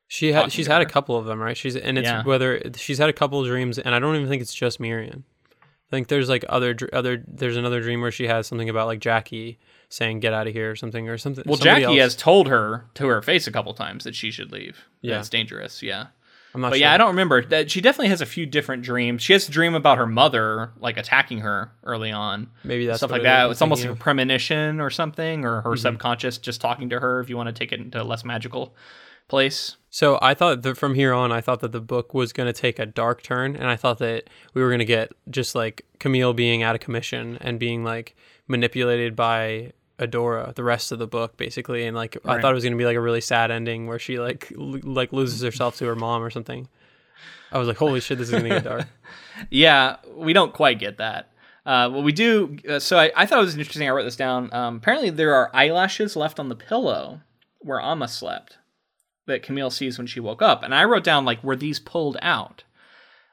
She had she's had a couple of them, right? She's and it's Yeah. whether she's had a couple of dreams, and I don't even think it's just Marian. I think there's like other other there's another dream where she has something about like Jackie saying get out of here or something or something. Well, Jackie else. has told her to her face a couple times that she should leave. Yeah, it's dangerous. Yeah. I'm not But sure. yeah, I don't remember. That she definitely has a few different dreams. She has a dream about her mother like attacking her early on. Maybe that's stuff like that. It's almost like a premonition or something, or her Mm-hmm. subconscious just talking to her. If you want to take it into a less magical place. So I thought that from here on, I thought that the book was going to take a dark turn, and I thought that we were going to get just like Camille being out of commission and being like manipulated by Adora the rest of the book, basically. And like I thought it was going to be like a really sad ending where she like l- like loses herself to her mom or something. I was like, holy shit, this is going to get dark. Yeah, we don't quite get that. Uh, well, we do. Uh, so I, I thought it was interesting. I wrote this down. Um, apparently, there are eyelashes left on the pillow where Amma slept that Camille sees when she woke up. And I wrote down like, were these pulled out?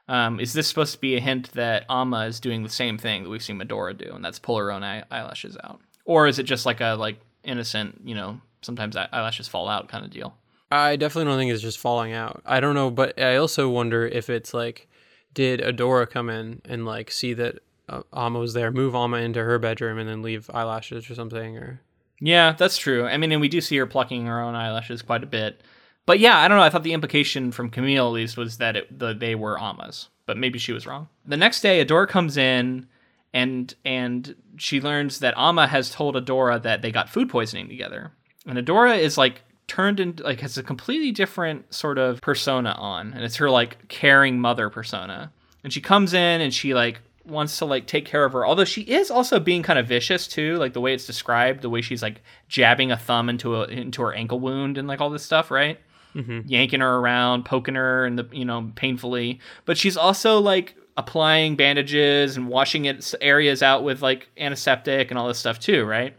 Um, is this supposed to be a hint that Amma is doing the same thing that we've seen Medora do, and that's pull her own eye- eyelashes out, or is it just like a like innocent, you know, sometimes eye- eyelashes fall out kind of deal? I definitely don't think it's just falling out. I don't know, but I also wonder if it's like, did Adora come in and like see that uh, Amma was there, move Amma into her bedroom, and then leave eyelashes or something, or Yeah, that's true. I mean, and we do see her plucking her own eyelashes quite a bit. But yeah, I don't know. I thought the implication from Camille, at least, was that it, the, they were Amma's, but maybe she was wrong. The next day, Adora comes in, and and she learns that Amma has told Adora that they got food poisoning together, and Adora is like turned into like has a completely different sort of persona on, and it's her like caring mother persona, and she comes in and she like wants to like take care of her. Although she is also being kind of vicious too. Like the way it's described the way she's like jabbing a thumb into a into her ankle wound and like all this stuff right? Mm-hmm. Yanking her around poking her and the you know painfully. But she's also like applying bandages and washing its areas out with like antiseptic and all this stuff too right?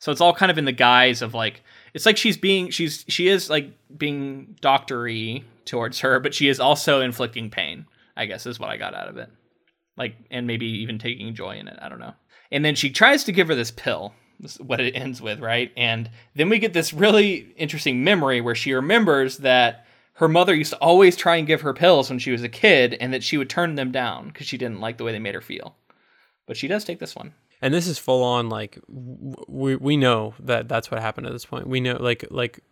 So it's all kind of in the guise of like it's like she's being she's she is like being doctory towards her but she is also inflicting pain i guess is what i got out of it. Like and maybe even taking joy in it i don't know. And then she tries to give her this pill this is what it ends with right? And then we get this really interesting memory where she remembers that her mother used to always try and give her pills when she was a kid and that she would turn them down because she didn't like the way they made her feel. But she does take this one. And this is full on like we we know that that's what happened at this point. We know like like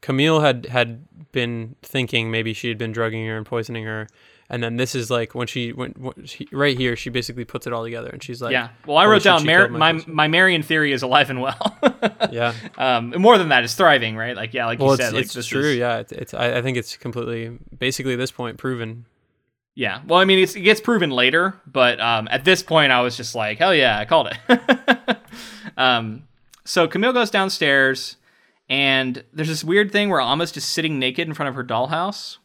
Camille had had been thinking maybe she had been drugging her and poisoning her, and then this is like when she went when she, right here she basically puts it all together and she's like yeah. Well i wrote down Mar- my cousin." my Marian theory is alive and well. Yeah. Um and more than that it's thriving right? Like yeah like well you it's said like it's this true is- yeah. It's, it's I, I think it's completely basically at this point proven. Yeah. Well, I mean, it's, it gets proven later, but um, at this point, I was just like, hell yeah, I called it. um, so Camille goes downstairs, and there's this weird thing where Amma's just sitting naked in front of her dollhouse,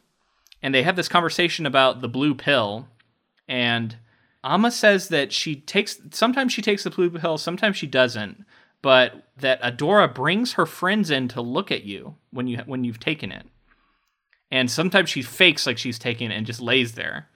and they have this conversation about the blue pill, and Amma says that she takes sometimes she takes the blue pill, sometimes she doesn't, but that Adora brings her friends in to look at you when you when you've taken it and sometimes she fakes like she's taking it and just lays there.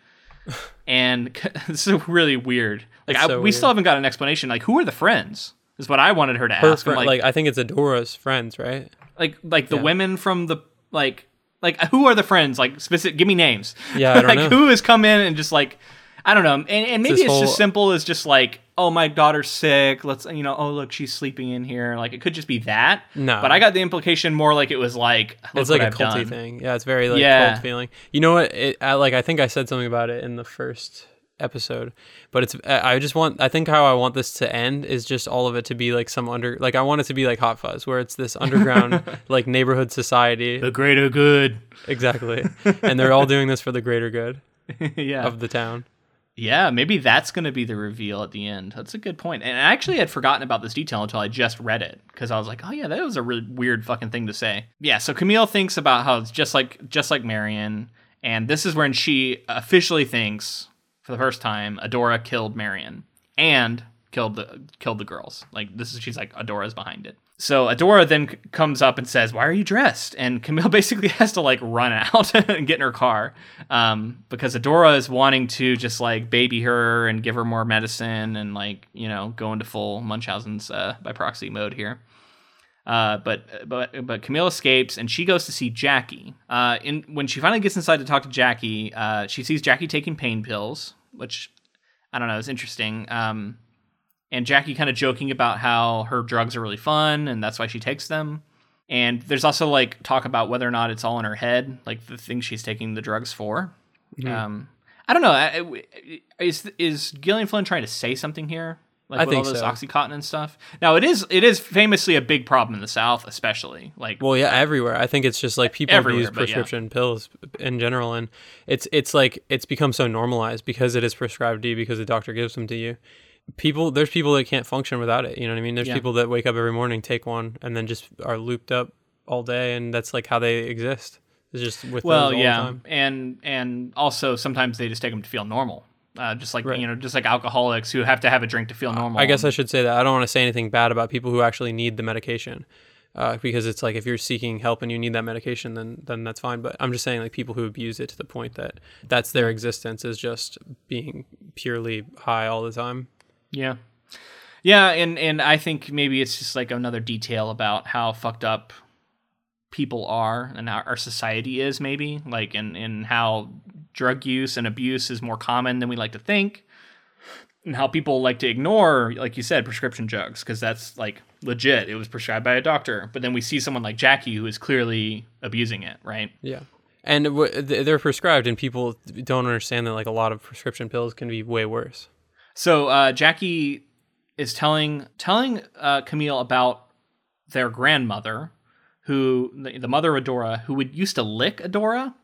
and this is really weird. Like It's I, we weird. still haven't got an explanation. Like who are the friends? Is what I wanted her to her ask. Friend, like, like, I think it's Adora's friends right like like the Yeah. women from the like like who are the friends? Like specific. Give me names. Yeah, I don't like know. who has come in and just like I don't know. And, and maybe this it's whole- just simple as just like oh my daughter's sick. Let's you know oh look she's sleeping in here. Like it could just be that. No. But I got the implication more like it was like it's like a I've culty done. thing. Yeah, it's very like Yeah. cult feeling. You know what? It, I, like I think I said something about it in the first episode, but it's I just want I think how I want this to end is just all of it to be like some under like I want it to be like Hot Fuzz where it's this underground like neighborhood society The greater good. exactly, and they're all doing this for the greater good yeah. of the town. Yeah, maybe that's going to be the reveal at the end. That's a good point. And I actually had forgotten about this detail until I just read it because I was like, "Oh yeah, that was a really weird fucking thing to say." Yeah, so Camille thinks about how it's just like just like Marian, and this is when she officially thinks for the first time Adora killed Marian. and killed the killed the girls. Like this is she's like Adora's behind it. So Adora then comes up and says, "Why are you dressed?" And Camille basically has to like run out and get in her car um, because Adora is wanting to just like baby her and give her more medicine and like you know go into full Munchausen's uh, by proxy mode here. Uh, but but but Camille escapes and she goes to see Jackie. Uh, in when she finally gets inside to talk to Jackie, uh, she sees Jackie taking pain pills, which I don't know is interesting. Um, and Jackie kind of joking about how her drugs are really fun and that's why she takes them. And there's also like talk about whether or not it's all in her head, like the things she's taking the drugs for. Mm-hmm. Um, I don't know. Is is Gillian Flynn trying to say something here? Like I with think all this so. OxyContin and stuff. Now it is it is famously a big problem in the South, especially like Well, yeah, everywhere. I think it's just like people use but yeah. prescription pills in general, and it's it's like it's become so normalized because it is prescribed to you because the doctor gives them to you. People, there's people that can't function without it. You know what I mean? There's Yeah. people that wake up every morning, take one, and then just are looped up all day, and that's like how they exist. It's just with well, yeah, the time. and and also sometimes they just take them to feel normal. Uh, just like Right. you know, just like alcoholics who have to have a drink to feel normal. I guess I should say that I don't want to say anything bad about people who actually need the medication, uh, because it's like if you're seeking help and you need that medication, then then that's fine. But I'm just saying like people who abuse it to the point that that's their existence is just being purely high all the time. Yeah. Yeah, and and I think maybe it's just like another detail about how fucked up people are and our, our society is maybe like and and how drug use and abuse is more common than we like to think. And how people like to ignore like you said prescription drugs because that's like legit. It was prescribed by a doctor. But then we see someone like Jackie who is clearly abusing it right? Yeah. And w- they're prescribed, and people don't understand that like a lot of prescription pills can be way worse. So uh, Jackie is telling telling uh, Camille about their grandmother, who the, the mother of Adora, who would used to lick Adora,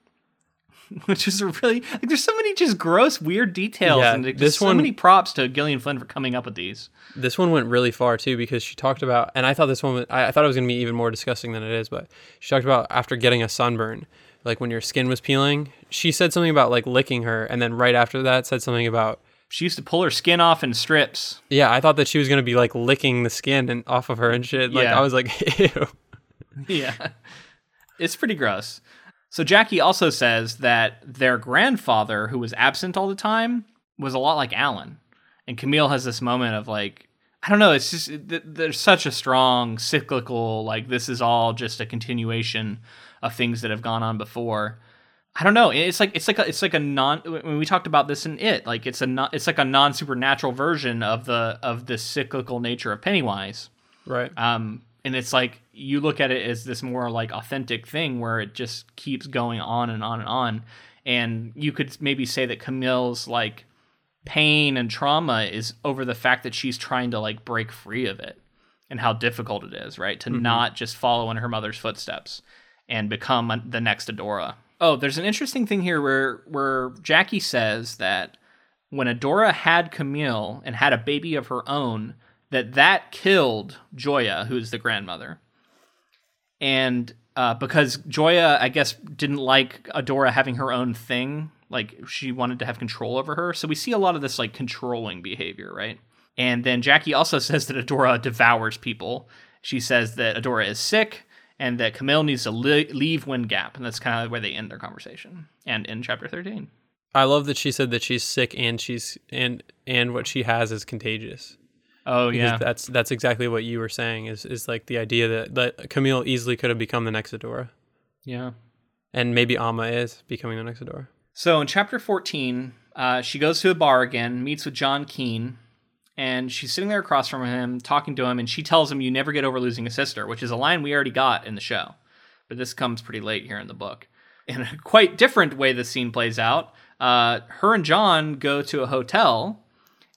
which is a really like. There's so many just gross, weird details, Yeah, and just this so one- many props to Gillian Flynn for coming up with these. This one went really far too because she talked about, and I thought this one, was, I, I thought it was gonna be even more disgusting than it is, but she talked about after getting a sunburn, like when your skin was peeling. She said something about like licking her, and then right after that said something about, She used to pull her skin off in strips. yeah, I thought that she was gonna be like licking the skin and off of her and shit. Like Yeah. I was like, ew. yeah. It's pretty gross. So Jackie also says that their grandfather, who was absent all the time, was a lot like Alan. And Camille has this moment of like, I don't know, it's just th- there's such a strong cyclical like this is all just a continuation of things that have gone on before. I don't know. It's like it's like a, it's like a non. When we talked about this in it, like it's a non, it's like a non supernatural version of the of the cyclical nature of Pennywise. right. Um, and it's like you look at it as this more like authentic thing where it just keeps going on and on and on. And you could maybe say that Camille's like pain and trauma is over the fact that she's trying to like break free of it and how difficult it is, right? To mm-hmm. not just follow in her mother's footsteps and become the next Adora. Oh, there's an interesting thing here where where Jackie says that when Adora had Camille and had a baby of her own, that that killed Joya, who's the grandmother. And uh, because Joya, I guess, didn't like Adora having her own thing, like she wanted to have control over her. So we see a lot of this like controlling behavior, right? And then Jackie also says that Adora devours people. She says that Adora is sick and that Camille needs to li- leave Wind Gap, and that's kind of where they end their conversation. And in chapter thirteen. I love that she said that she's sick and she's and and what she has is contagious. Oh Because yeah, that's that's exactly what you were saying is is like the idea that that Camille easily could have become the next Adora, yeah. and maybe Amma is becoming the next Adora. So in chapter 14, uh, she goes to a bar again, meets with John Keene, and she's sitting there across from him, talking to him, and she tells him, You never get over losing a sister, which is a line we already got in the show. But this comes pretty late here in the book. In a quite different way, the scene plays out. Uh, her and John go to a hotel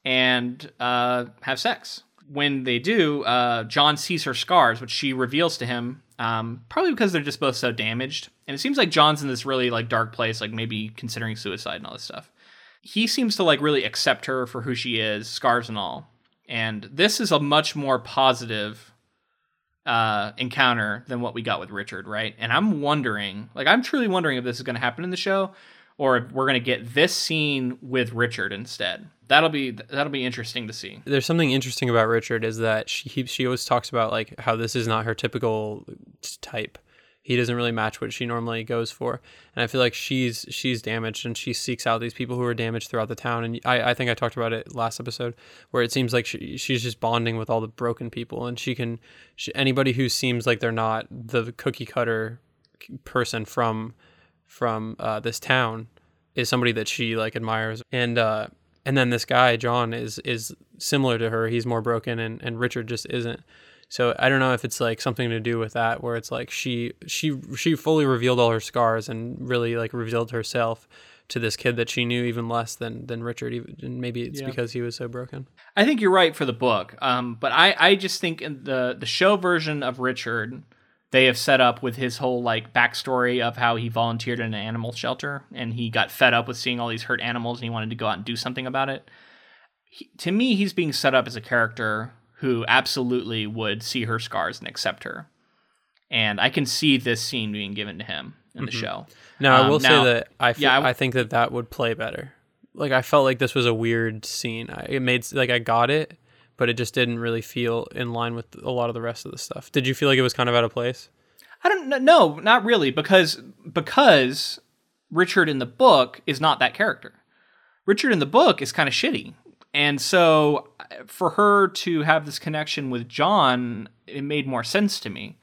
and uh, have sex. When they do, uh, John sees her scars, which she reveals to him, um, probably because they're just both so damaged. And it seems like John's in this really like dark place, like maybe considering suicide and all this stuff. He seems to like really accept her for who she is, scars and all. And this is a much more positive uh, encounter than what we got with Richard, right? And I'm wondering, like, I'm truly wondering if this is going to happen in the show or if we're going to get this scene with Richard instead. That'll be that'll be interesting to see. There's something interesting about Richard is that she he, she always talks about like how this is not her typical type. He doesn't really match what she normally goes for, and I feel like she's she's damaged and she seeks out these people who are damaged throughout the town. And I, I think I talked about it last episode where it seems like she, she's just bonding with all the broken people, and she can she, anybody who seems like they're not the cookie cutter person from from uh, this town is somebody that she like admires and uh and then this guy John is is similar to her. He's more broken and and Richard just isn't. So I don't know if it's like something to do with that where it's like she she she fully revealed all her scars and really like revealed herself to this kid that she knew even less than than Richard even and maybe it's Yeah. because he was so broken. I think you're right for the book, um, but I, I just think in the the show version of Richard, they have set up with his whole like backstory of how he volunteered in an animal shelter and he got fed up with seeing all these hurt animals and he wanted to go out and do something about it. He, to me, he's being set up as a character who absolutely would see her scars and accept her, and I can see this scene being given to him in the show. now I Um, will now- say that I yeah, I I, think that that would play better like I felt like this was a weird scene I, it made like I got it but it just didn't really feel in line with a lot of the rest of the stuff did you feel like it was kind of out of place I don't kn- no, not really, because because Richard in the book is not that character. Richard in the book is kind of shitty, and so uh, for her to have this connection with John, it made more sense to me.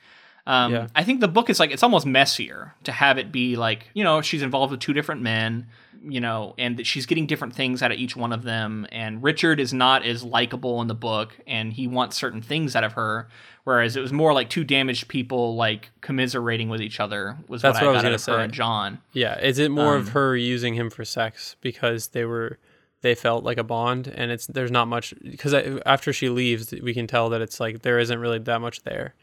Um, Yeah. I think the book is like it's almost messier to have it be like you know she's involved with two different men, you know, and that she's getting different things out of each one of them. And Richard is not as likable in the book, and he wants certain things out of her, whereas it was more like two damaged people like commiserating with each other was That's what, what I I was gonna say. and John. Yeah, is it more Um, of her using him for sex because they were they felt like a bond and it's there's not much because after she leaves we can tell that it's like there isn't really that much there.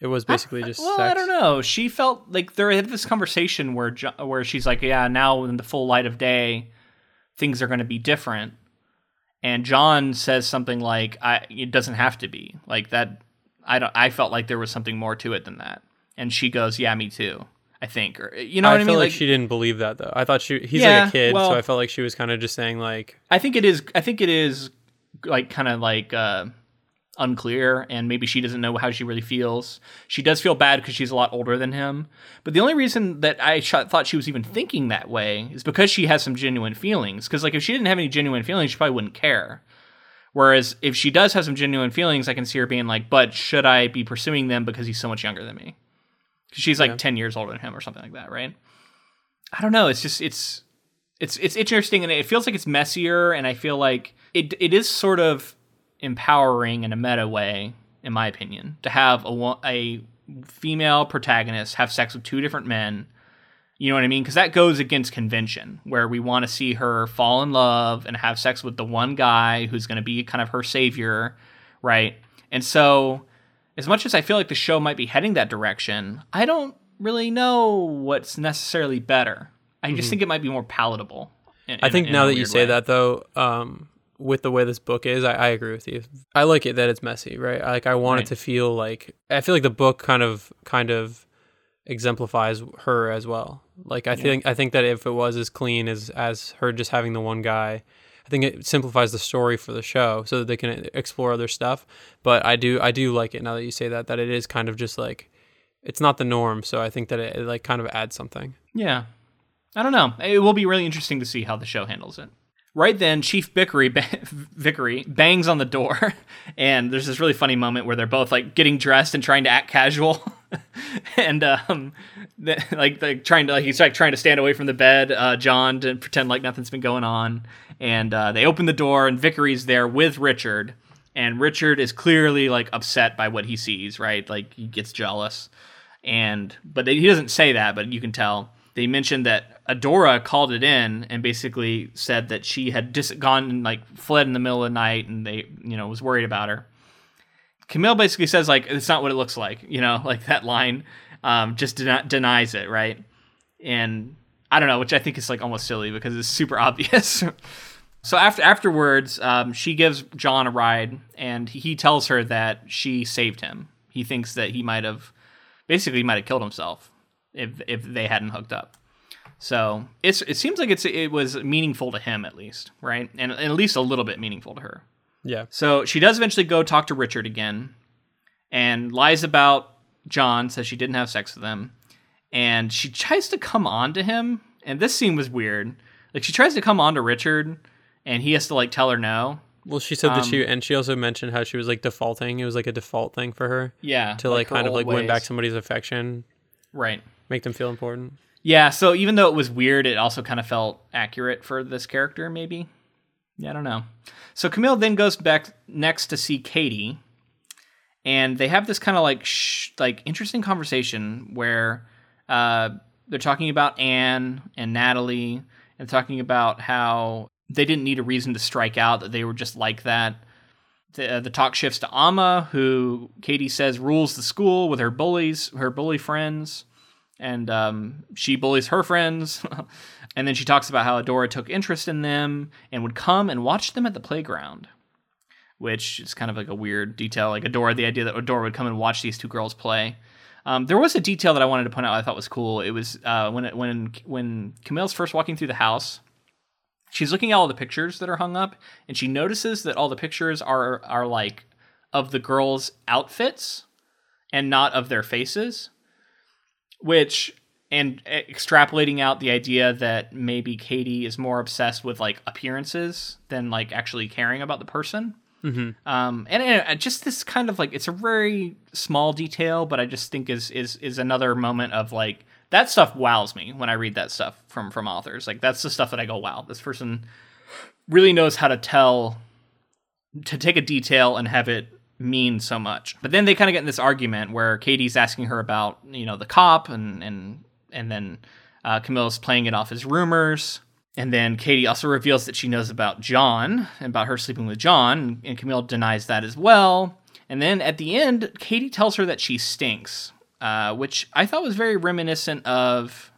It was basically just well, sex. I don't know. She felt like there had this conversation where where she's like, "Yeah, now in the full light of day, things are going to be different." And John says something like, "I it doesn't have to be like that." I don't. I felt like there was something more to it than that. And she goes, "Yeah, me too." I think, or you know I what I feel mean? like, she didn't believe that though. I thought she he's Yeah, like a kid, well- so I felt like she was kind of just saying like I think it is. I think it is like kind of like uh, unclear, and maybe she doesn't know how she really feels. She does feel bad because she's a lot older than him. But the only reason that I sh- thought she was even thinking that way is because she has some genuine feelings. Because like if she didn't have any genuine feelings, she probably wouldn't care. Whereas if she does have some genuine feelings, I can see her being like, "But should I be pursuing them because he's so much younger than me? Because she's like Yeah. ten years older than him or something like that, right? I don't know. It's just it's it's it's interesting and it feels like it's messier and I feel like it it is sort of empowering in a meta way, in my opinion, to have a a female protagonist have sex with two different men. You know what I mean? Because that goes against convention, where we want to see her fall in love and have sex with the one guy who's going to be kind of her savior, right? And so, as much as I feel like the show might be heading that direction, I don't really know what's necessarily better. I just think it might be more palatable. in- I think in now that you say way. that though, um, with the way this book is, I, I agree with you. I like it that it's messy, right? Like I want Right. it to feel like I feel like the book kind of kind of exemplifies her as well. Like I think I think that if it was as clean as as her just having the one guy, I think it simplifies the story for the show so that they can explore other stuff. But I do I do like it now that you say that that it is kind of just like it's not the norm. So I think that it, it like kind of adds something. Yeah. I don't know. It will be really interesting to see how the show handles it. Right then, Chief Vickery, Vickery bangs on the door, and there's this really funny moment where they're both like getting dressed and trying to act casual, and um, the, like like trying to like he's like trying to stand away from the bed, uh, John to pretend like nothing's been going on, and uh, they open the door and Vickery's there with Richard, and Richard is clearly like upset by what he sees, right? Like he gets jealous, and but they, he doesn't say that, but you can tell. They mentioned that Adora called it in and basically said that she had dis- gone and like fled in the middle of the night, and they you know was worried about her. Camille basically says like it's not what it looks like, you know, like that line um, just den- denies it, right? And I don't know, which I think is like almost silly because it's super obvious. so after afterwards, um, she gives John a ride, and he, tells her that she saved him. He thinks that he might have basically might have killed himself if if they hadn't hooked up. So it's it seems like it's it was meaningful to him at least, right? And, and at least a little bit meaningful to her. Yeah. So she does eventually go talk to Richard again and lies about John, says she didn't have sex with him. And she tries to come on to him. And this scene was weird. Like she tries to come on to Richard and he has to like tell her no. Well, she said that Um, she and she also mentioned how she was like defaulting. It was like a default thing for her Yeah. to like, her kind of like win back somebody's affection, Right. make them feel important. Yeah, so even though it was weird, it also kind of felt accurate for this character, maybe. Yeah, I don't know. So Camille then goes back next to see Katie, and they have this kind of like like interesting conversation where uh, they're talking about Ann and Natalie, and talking about how they didn't need a reason to strike out; that they were just like that. The, uh, the talk shifts to Amma, who Katie says rules the school with her bullies, her bully friends and um, she bullies her friends. and then she talks about how Adora took interest in them and would come and watch them at the playground, which is kind of like a weird detail. Like Adora, the idea that Adora would come and watch these two girls play. Um, there was a detail that I wanted to point out I thought was cool. It was uh, when it, when when Camille's first walking through the house. She's looking at all the pictures that are hung up, and she notices that all the pictures are are like of the girls' outfits and not of their faces which and extrapolating out the idea that maybe Katie is more obsessed with like appearances than like actually caring about the person. Mm-hmm. Um, and, and just this kind of like it's a very small detail, but I just think is is is another moment of like that stuff wows me when I read that stuff from from authors. Like that's the stuff that I go, wow, this person really knows how to tell to take a detail and have it mean so much. But then they kind of get in this argument where Katie's asking her about, you know, the cop and and and then uh, Camille's playing it off as rumors. And then Katie also reveals that she knows about John and about her sleeping with John, and Camille denies that as well. And then at the end, Katie tells her that she stinks, uh, which I thought was very reminiscent of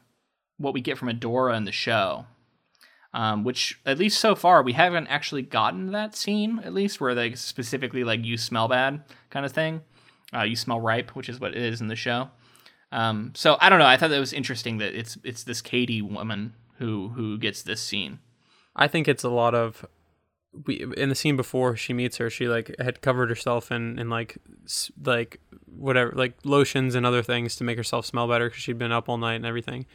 what we get from Adora in the show um, which at least so far we haven't actually gotten that scene at least where they specifically like you smell bad kind of thing. Uh, you smell ripe which is what it is in the show. Um, so i don't know. I thought that was interesting that it's it's this katie woman who who gets this scene. I think it's a lot of we in the scene before she meets her, she like had covered herself in in like like whatever like lotions and other things to make herself smell better because she'd been up all night and everything.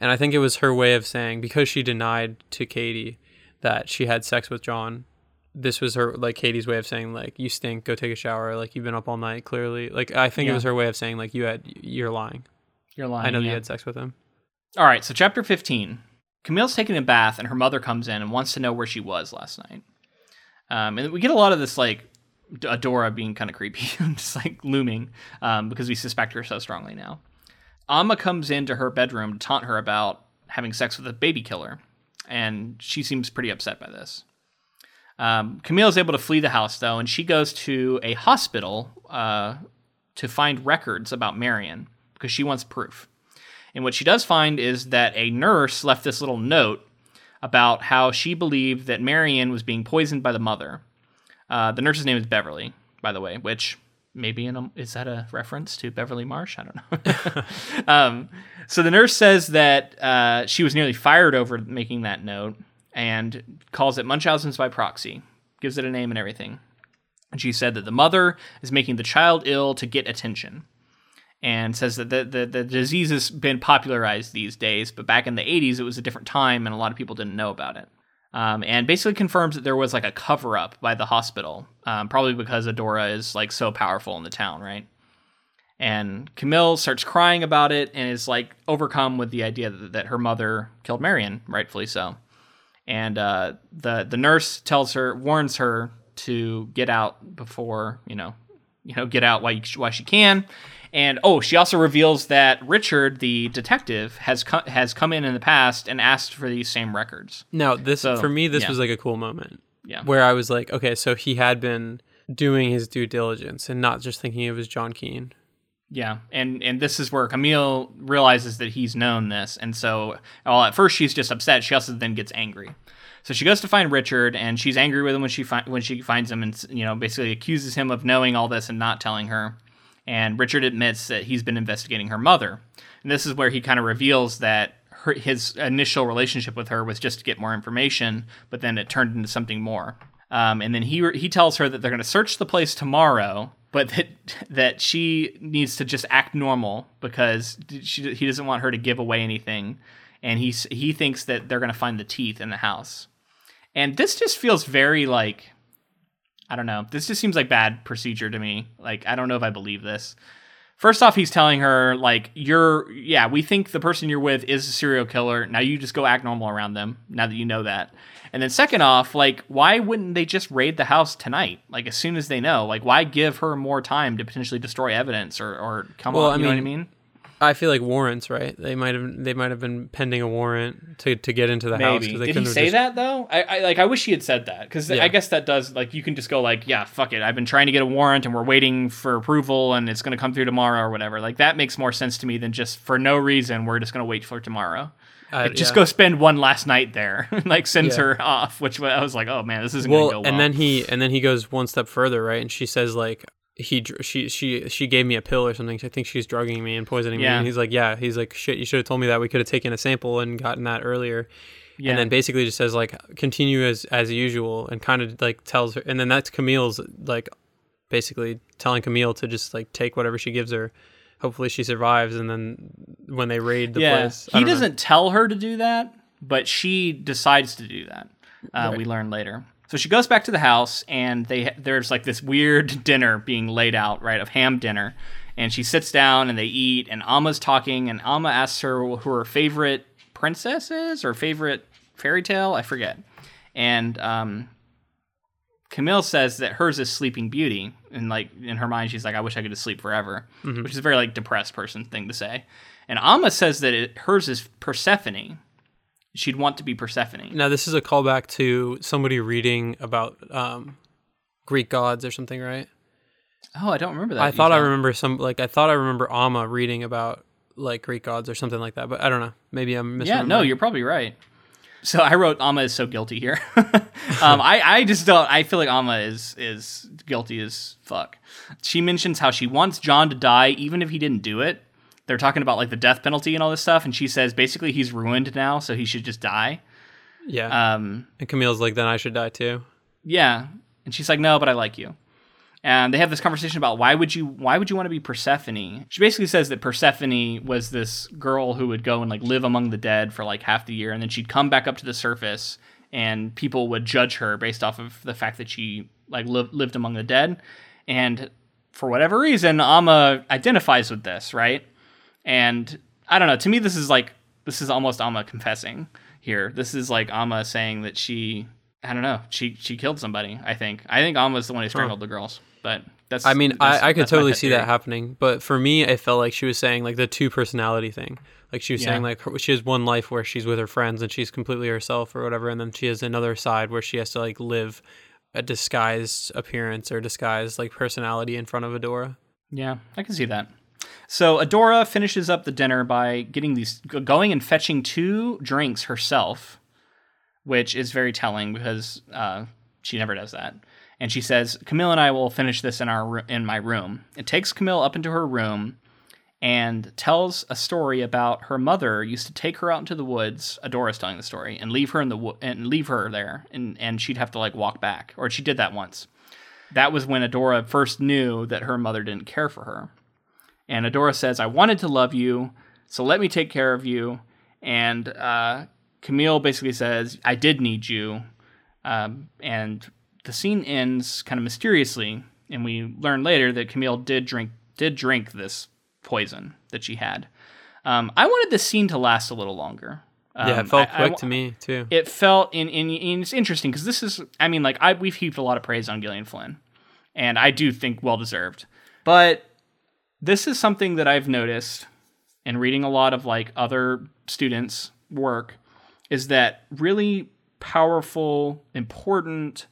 And I think it was her way of saying because she denied to Katie that she had sex with John. This was her like Katie's way of saying like you stink, go take a shower, like you've been up all night clearly. Like I think Yeah. it was her way of saying like you had you're lying. you're lying I know yeah. you had sex with him. all right so chapter 15 camille's taking a bath and her mother comes in and wants to know where she was last night um, and we get a lot of this like Adora being kind of creepy, and just like looming, um, because we suspect her so strongly now. Amma comes into her bedroom to taunt her about having sex with a baby killer, and she seems pretty upset by this. Um, Camille is able to flee the house though, and she goes to a hospital uh, to find records about Marian because she wants proof. And what she does find is that a nurse left this little note about how she believed that Marian was being poisoned by the mother. Uh, the nurse's name is Beverly, by the way, which maybe in a, is that a reference to Beverly Marsh? I don't know. um, so the nurse says that uh, she was nearly fired over making that note and calls it Munchausen's by proxy, gives it a name and everything. And she said that the mother is making the child ill to get attention and says that the, the, the disease has been popularized these days, but back in the 80s, it was a different time and a lot of people didn't know about it. Um, and basically confirms that there was like a cover up by the hospital, um, probably because Adora is like so powerful in the town, right? And Camille starts crying about it and is like overcome with the idea that, that her mother killed Marian, rightfully so. And uh, the the nurse tells her, warns her to get out before you know, you know, get out while you, while she can. And oh, she also reveals that Richard, the detective, has co- has come in in the past and asked for these same records. No, this So, for me this yeah. was like a cool moment. Yeah. Where I was like, okay, so he had been doing his due diligence and not just thinking it was John Keene. Yeah, and and this is where Camille realizes that he's known this, and so well, at first she's just upset. She also then gets angry. So she goes to find Richard, and she's angry with him when she fi- when she finds him, and you know basically accuses him of knowing all this and not telling her. And Richard admits that he's been investigating her mother, and this is where he kind of reveals that her, his initial relationship with her was just to get more information, but then it turned into something more. Um, and then he he tells her that they're going to search the place tomorrow, but that that she needs to just act normal because she, he doesn't want her to give away anything, and he he thinks that they're going to find the teeth in the house, and this just feels very like I don't know. This just seems like bad procedure to me. Like I don't know if I believe this. First off, he's telling her like you're yeah, we think the person you're with is a serial killer. Now you just go act normal around them. Now that you know that. And then second off, like why wouldn't they just raid the house tonight? Like as soon as they know, like why give her more time to potentially destroy evidence or or come Well, on, I you know what I mean, mean? I feel like warrants, right? They might have they might have been pending a warrant to, to get into the house Maybe. because they Did he say just, that though? I, I like. I wish he had said that because Yeah. I guess that does like you can just go like, yeah, fuck it. I've been trying to get a warrant and we're waiting for approval and it's going to come through tomorrow or whatever. Like that makes more sense to me than just for no reason we're just going to wait for tomorrow. Uh, just yeah. go spend one last night there. like sends Yeah. her off, which I was like, oh man, this isn't well, going to go well. and then he and then he goes one step further, right? And she says like he she she she gave me a pill or something. I think she's drugging me and poisoning me. Yeah. And he's like, yeah. He's like, shit. You should have told me that. We could have taken a sample and gotten that earlier. yeah. And then basically just says like continue as as usual and kind of like tells her. And then that's Camille's like basically telling Camille to just like take whatever she gives her. Hopefully she survives. And then when they raid the yeah, place, he don't know. doesn't tell her to do that, but she decides to do that. Uh, Right. We learn later. So she goes back to the house, and they there's like this weird dinner being laid out, right, of ham dinner. And she sits down and they eat, and Amma's talking, and Amma asks her who her favorite princess is or favorite fairy tale, I forget. And um, Camille says that hers is Sleeping Beauty, and like in her mind, she's like, "I wish I could just sleep forever," which is a very like depressed person thing to say. And Alma says that it, hers is Persephone. She'd want to be Persephone. Now this is a callback to somebody reading about um, Greek gods or something, right? Oh, I don't remember that. I thought I remember some like I thought I remember Amma reading about like Greek gods or something like that, but I don't know. Maybe I'm Yeah, no, you're probably right. So I wrote Amma is so guilty here. um, I, I just don't. I feel like Amma is is guilty as fuck. She mentions how she wants John to die, even if he didn't do it. They're talking about like the death penalty and all this stuff, and she says basically he's ruined now, so he should just die. yeah. Um, and Camille's like, then I should die too. Yeah, and she's like, "No, but I like you." And they have this conversation about why would you why would you want to be Persephone? She basically says that Persephone was this girl who would go and like live among the dead for like half the year, and then she'd come back up to the surface, and people would judge her based off of the fact that she like lived lived among the dead. And for whatever reason, Amma identifies with this, right? And I don't know. To me, this is like this is almost Amma confessing here. This is like Amma saying that she I don't know. She she killed somebody. I think. I think Amma's the one who strangled the girls. But that's. I mean, that's- I, I could totally see theory. that happening, but for me, it felt like she was saying like the two personality thing. Like she was saying like her, she has one life where she's with her friends and she's completely herself or whatever, and then she has another side where she has to like live a disguised appearance or disguised like personality in front of Adora. Yeah, I can see that. So Adora finishes up the dinner by getting these going and fetching two drinks herself, which is very telling because uh, she never does that. And she says, "Camille and I will finish this in our in my room." It takes Camille up into her room and tells a story about her mother used to take her out into the woods. Adora's telling the story and leave her in the wo- and leave her there, and and she'd have to like walk back, or she did that once. That was when Adora first knew that her mother didn't care for her. And Adora says, I wanted to love you, so let me take care of you. And uh, Camille basically says, I did need you. Um, and the scene ends kind of mysteriously, and we learn later that Camille did drink did drink this poison that she had. Um, I wanted this scene to last a little longer. Um, yeah, it felt I- I quick wa- to me too. it felt in, in, in it's interesting because this is I mean like I we've heaped a lot of praise on Gillian Flynn, and I do think well deserved. But this is something that I've noticed in reading a lot of like other students' work is that really powerful, important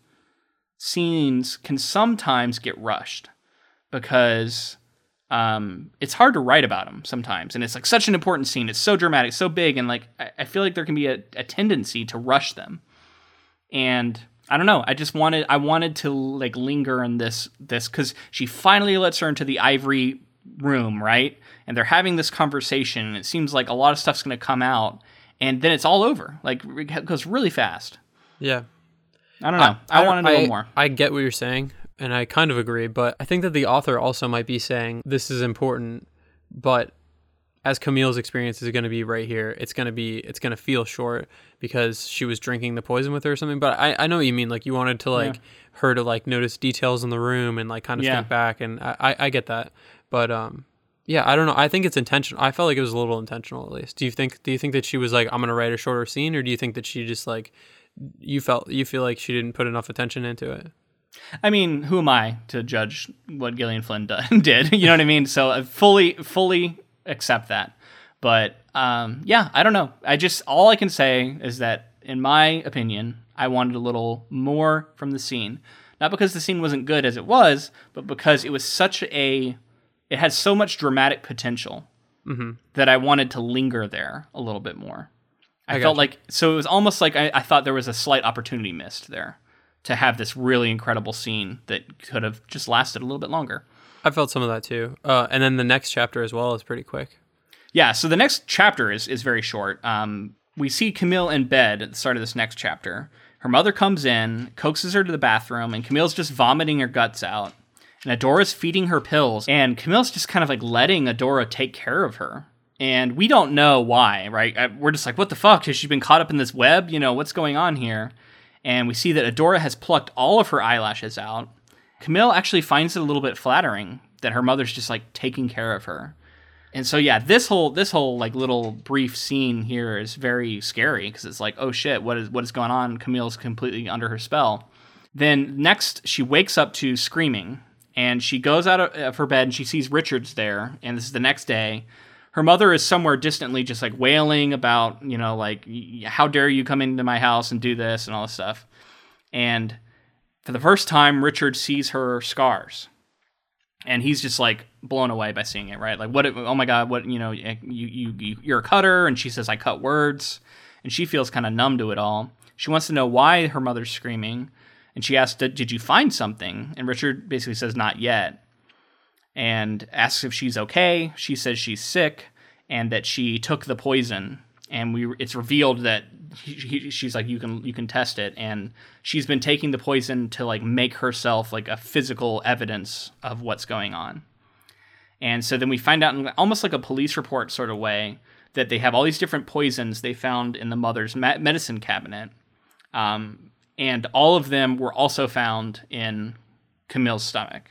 scenes can sometimes get rushed because um, it's hard to write about them sometimes. And it's like such an important scene. It's so dramatic, so big, and like I, I feel like there can be a, a tendency to rush them. And I don't know. I just wanted I wanted to like linger in this this because she finally lets her into the ivory room, right? And they're having this conversation. And it seems like a lot of stuff's going to come out. and then it's all over. Like it goes really fast. Yeah. I don't know. I, I wanted a little I, more. I get what you're saying, and I kind of agree, but I think that the author also might be saying this is important, but as Camille's experience is going to be right here, it's going to be it's going to feel short because she was drinking the poison with her or something. But I, I know what you mean. Like you wanted to like Yeah. her to like notice details in the room and like kind of Yeah. think back, and I, I I get that. But um, yeah, I don't know. I think it's intentional. I felt like it was a little intentional at least. Do you think? Do you think that she was like I'm to write a shorter scene, or do you think that she just like you felt you feel like she didn't put enough attention into it? I mean, who am I to judge what Gillian Flynn did? You know what I mean? So I fully, fully accept that. But um, yeah, I don't know. I just all I can say is that, in my opinion, I wanted a little more from the scene. Not because the scene wasn't good as it was, but because it was such a, it has so much dramatic potential that I wanted to linger there a little bit more. I, I felt like so it was almost like I, I thought there was a slight opportunity missed there to have this really incredible scene that could have just lasted a little bit longer. I felt some of that too. Uh, and then the next chapter as well is pretty quick. Yeah, so the next chapter is is very short. Um, we see Camille in bed at the start of this next chapter. Her mother comes in, coaxes her to the bathroom, and Camille's just vomiting her guts out. And Adora's feeding her pills, and Camille's just kind of like letting Adora take care of her. And we don't know why, right? Uh, We're just like, what the fuck? Has she been caught up in this web? You know, what's going on here? And we see that Adora has plucked all of her eyelashes out. Camille actually finds it a little bit flattering that her mother's just like taking care of her. And so yeah, this whole this whole like little brief scene here is very scary because it's like, oh shit, what is what is going on? Camille's completely under her spell. Then next, she wakes up to screaming, and she goes out of- her bed and she sees Richard's there. And this is the next day. Her mother is somewhere distantly, just like wailing about, you know, like, how dare you come into my house and do this and all this stuff. And for the first time, Richard sees her scars and he's just like blown away by seeing it right like what oh my god what you know you, you you're a cutter and she says i cut words and she feels kind of numb to it all she wants to know why her mother's screaming and she asks did you find something? And richard basically says not yet. And asks if she's okay. She says she's sick and that she took the poison. And we it's revealed that he, he- she's like you can you can test it. And she's been taking the poison to like make herself like a physical evidence of what's going on. And so then we find out in almost like a police report sort of way that they have all these different poisons they found in the mother's me- medicine cabinet. Um, and all of them were also found in camille's stomach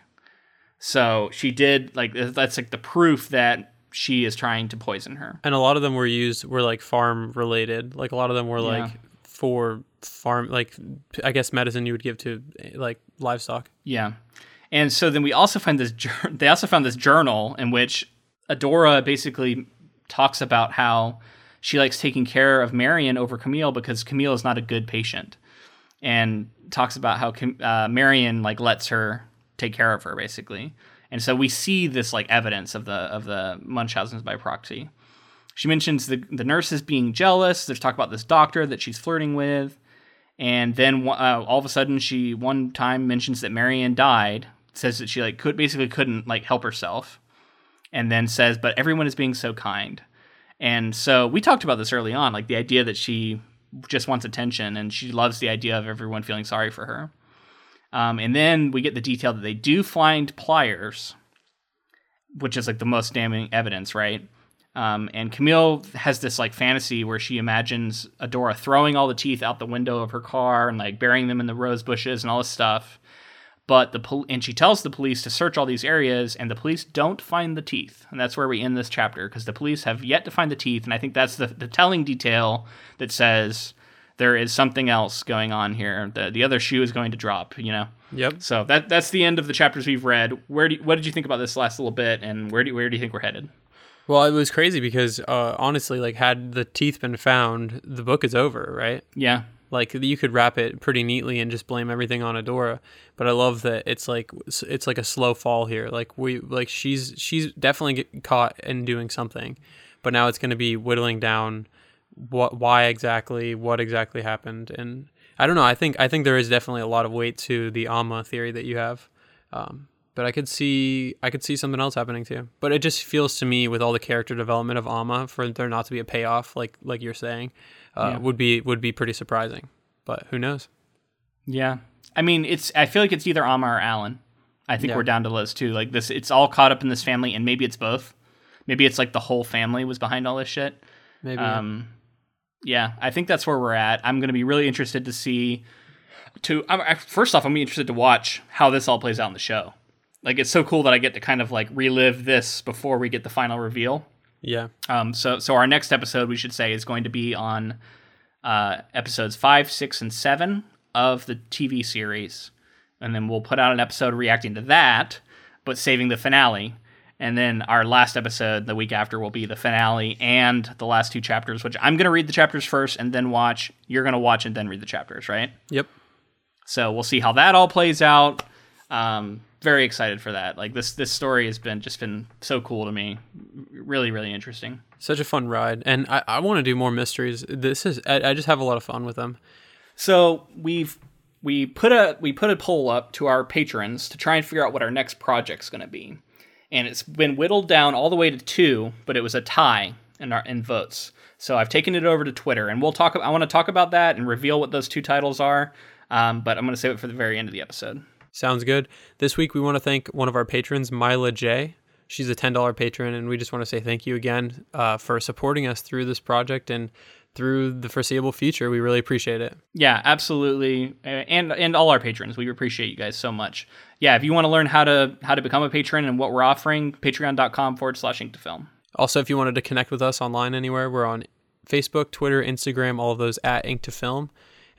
so she did like that's like the proof that she is trying to poison her And a lot of them were used were like farm related. Like a lot of them were like for farm like I guess medicine you would give to like livestock. Yeah. And so then we also find this they also found this journal in which Adora basically talks about how she likes taking care of Marian over Camille because Camille is not a good patient. And talks about how uh, Marian like lets her take care of her basically. And so we see this like evidence of the of the Munchausen's by proxy. She mentions the the nurses being jealous. There's talk about this doctor that she's flirting with and then uh, all of a sudden she one time mentions that Marian died says that she like could basically couldn't like help herself and then says but everyone is being so kind and so we talked about this early on like the idea that she just wants attention and she loves the idea of everyone feeling sorry for her um, and then we get the detail that they do find pliers which is like the most damning evidence right um, and Camille has this like fantasy where she imagines Adora throwing all the teeth out the window of her car and like burying them in the rose bushes and all this stuff. But the pol- and she tells the police to search all these areas, and the police don't find the teeth, and that's where we end this chapter because the police have yet to find the teeth, and I think that's the, the telling detail that says there is something else going on here. The the other shoe is going to drop, you know. Yep. So that that's the end of the chapters we've read. Where do you- what did you think about this last little bit, and where do where do you think we're headed? Well, it was crazy because uh, honestly, like had the teeth been found, the book is over, right? Yeah, Like you could wrap it pretty neatly and just blame everything on Adora. But I love that it's like it's like a slow fall here. Like we like she's she's definitely caught in doing something, but now it's going to be whittling down what why exactly what exactly happened and I don't know. I think I think there is definitely a lot of weight to the Amma theory that you have. Um, but I could see I could see something else happening too. But it just feels to me with all the character development of Amma for there not to be a payoff like like you're saying uh, Yeah. would be would be pretty surprising. But who knows? Yeah. I mean, it's. I feel like it's either Amma or Alan. I think Yeah. we're down to Liz too. Like this, it's all caught up in this family, and maybe it's both. Maybe it's like the whole family was behind all this shit. Maybe Um, yeah, I think that's where we're at. I'm going to be really interested to see. To I'm, first off, I'm be interested to watch how this all plays out in the show. Like, it's so cool that I get to kind of like relive this before we get the final reveal. Yeah. Um, so, so our next episode, we should say, is going to be on uh, episodes five, six, and seven of the TV series, and then we'll put out an episode reacting to that, but saving the finale. And then our last episode, the week after, will be the finale and the last two chapters. Which I'm going to read the chapters first and then watch. You're going to watch and then read the chapters, right? Yep. So we'll see how that all plays out. Um, very excited for that. Like this, this story has been just been so cool to me. Really, really interesting. Such a fun ride, and I, I want to do more mysteries. This is I, I just have a lot of fun with them. So we've we put a we put a poll up to our patrons to try and figure out what our next project's going to be, and it's been whittled down all the way to two, but it was a tie in our in votes. So I've taken it over to Twitter, and we'll talk. I want to talk about that and reveal what those two titles are. Um, but I'm going to save it for the very end of the episode. Sounds good. This week we want to thank one of our patrons, Mila J. She's a ten dollar patron, and we just want to say thank you again uh, for supporting us through this project and through the foreseeable future. We really appreciate it. Yeah, absolutely, and and all our patrons. We appreciate you guys so much. Yeah, if you want to learn how to how to become a patron and what we're offering, patreon.com forward slash ink to film. Also, if you wanted to connect with us online anywhere, we're on Facebook, Twitter, Instagram, all of those at Ink to Film,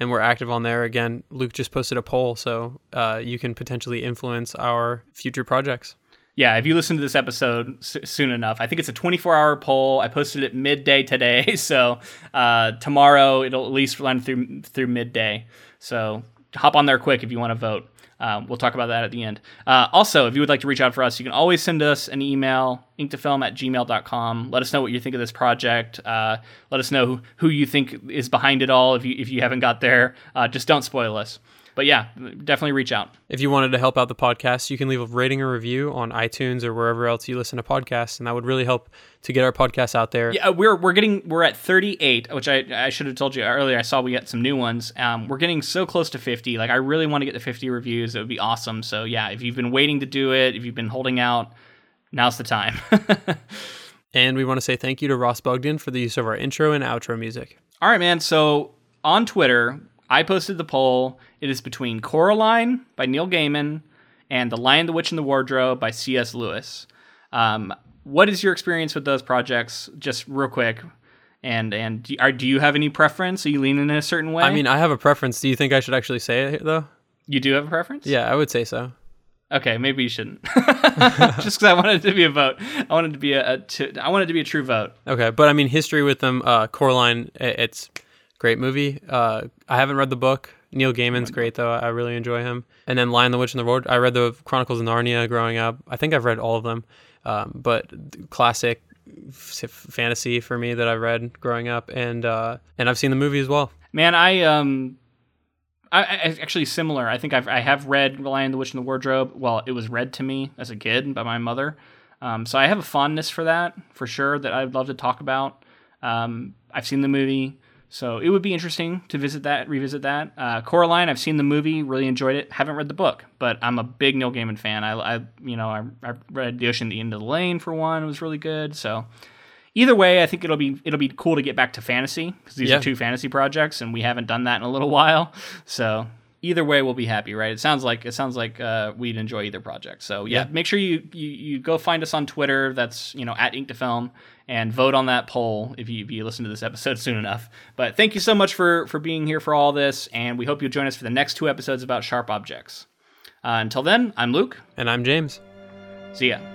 and we're active on there. Again, Luke just posted a poll, so uh, you can potentially influence our future projects. Yeah, if you listen to this episode s- soon enough, I think it's a 24 hour poll. I posted it midday today, so uh, tomorrow it'll at least run through through midday. So hop on there quick if you want to vote. Um, we'll talk about that at the end. Uh, also, if you would like to reach out for us, you can always send us an email, inktofilm at gmail.com. Let us know what you think of this project. Uh, let us know who, you think is behind it all if you, if you haven't got there. Uh, just don't spoil us. But yeah, definitely reach out. If you wanted to help out the podcast, you can leave a rating or review on iTunes or wherever else you listen to podcasts, and that would really help to get our podcast out there. Yeah, we're we're getting we're at 38, which I I should have told you earlier. I saw we got some new ones. Um, we're getting so close to 50. Like I really want to get to 50 reviews. It would be awesome. So yeah, if you've been waiting to do it, if you've been holding out, now's the time. And we want to say thank you to Ross Bugden for the use of our intro and outro music. All right, man. So on Twitter, I posted the poll. It is between Coraline by Neil Gaiman and The Lion, the Witch, and the Wardrobe by C.S. Lewis. Um, what is your experience with those projects? Just real quick. And and do, are, do you have any preference? Are you leaning in a certain way? I mean, I have a preference. Do you think I should actually say it though? you do have a preference. Yeah, I would say so. Okay, maybe you shouldn't. Just because I wanted it to be a vote. I wanted to be a, a to, I wanted to be a true vote. Okay, but I mean, history with them. Uh, Coraline, it's great movie. Uh, I haven't read the book. Neil Gaiman's great though. I really enjoy him. And then Lion, the Witch, and the Wardrobe. I read the Chronicles of Narnia growing up. I think I've read all of them. Um, but classic f- fantasy for me that I read growing up, and uh, and I've seen the movie as well. Man, I um, I, I actually similar. I think I've I have read Lion, the Witch, and the Wardrobe*. Well, it was read to me as a kid by my mother, um, so I have a fondness for that for sure. That I'd love to talk about. Um, I've seen the movie, so it would be interesting to visit that, revisit that. Uh, *Coraline*, I've seen the movie, really enjoyed it. Haven't read the book, but I'm a big Neil Gaiman fan. I, I you know, I, I read *The Ocean at the End of the Lane* for one. It was really good. So either way, I think it'll be it'll be cool to get back to fantasy because these Yeah. are two fantasy projects, and we haven't done that in a little while. So either way, we'll be happy, right? It sounds like it sounds like uh, we'd enjoy either project. So yeah, Yeah. make sure you, you you go find us on Twitter. That's you know at Ink to Film and vote on that poll if you if you listen to this episode soon enough. But thank you so much for for being here for all this, and we hope you'll join us for the next two episodes about sharp objects. Uh, until then, I'm Luke. And I'm James. See ya.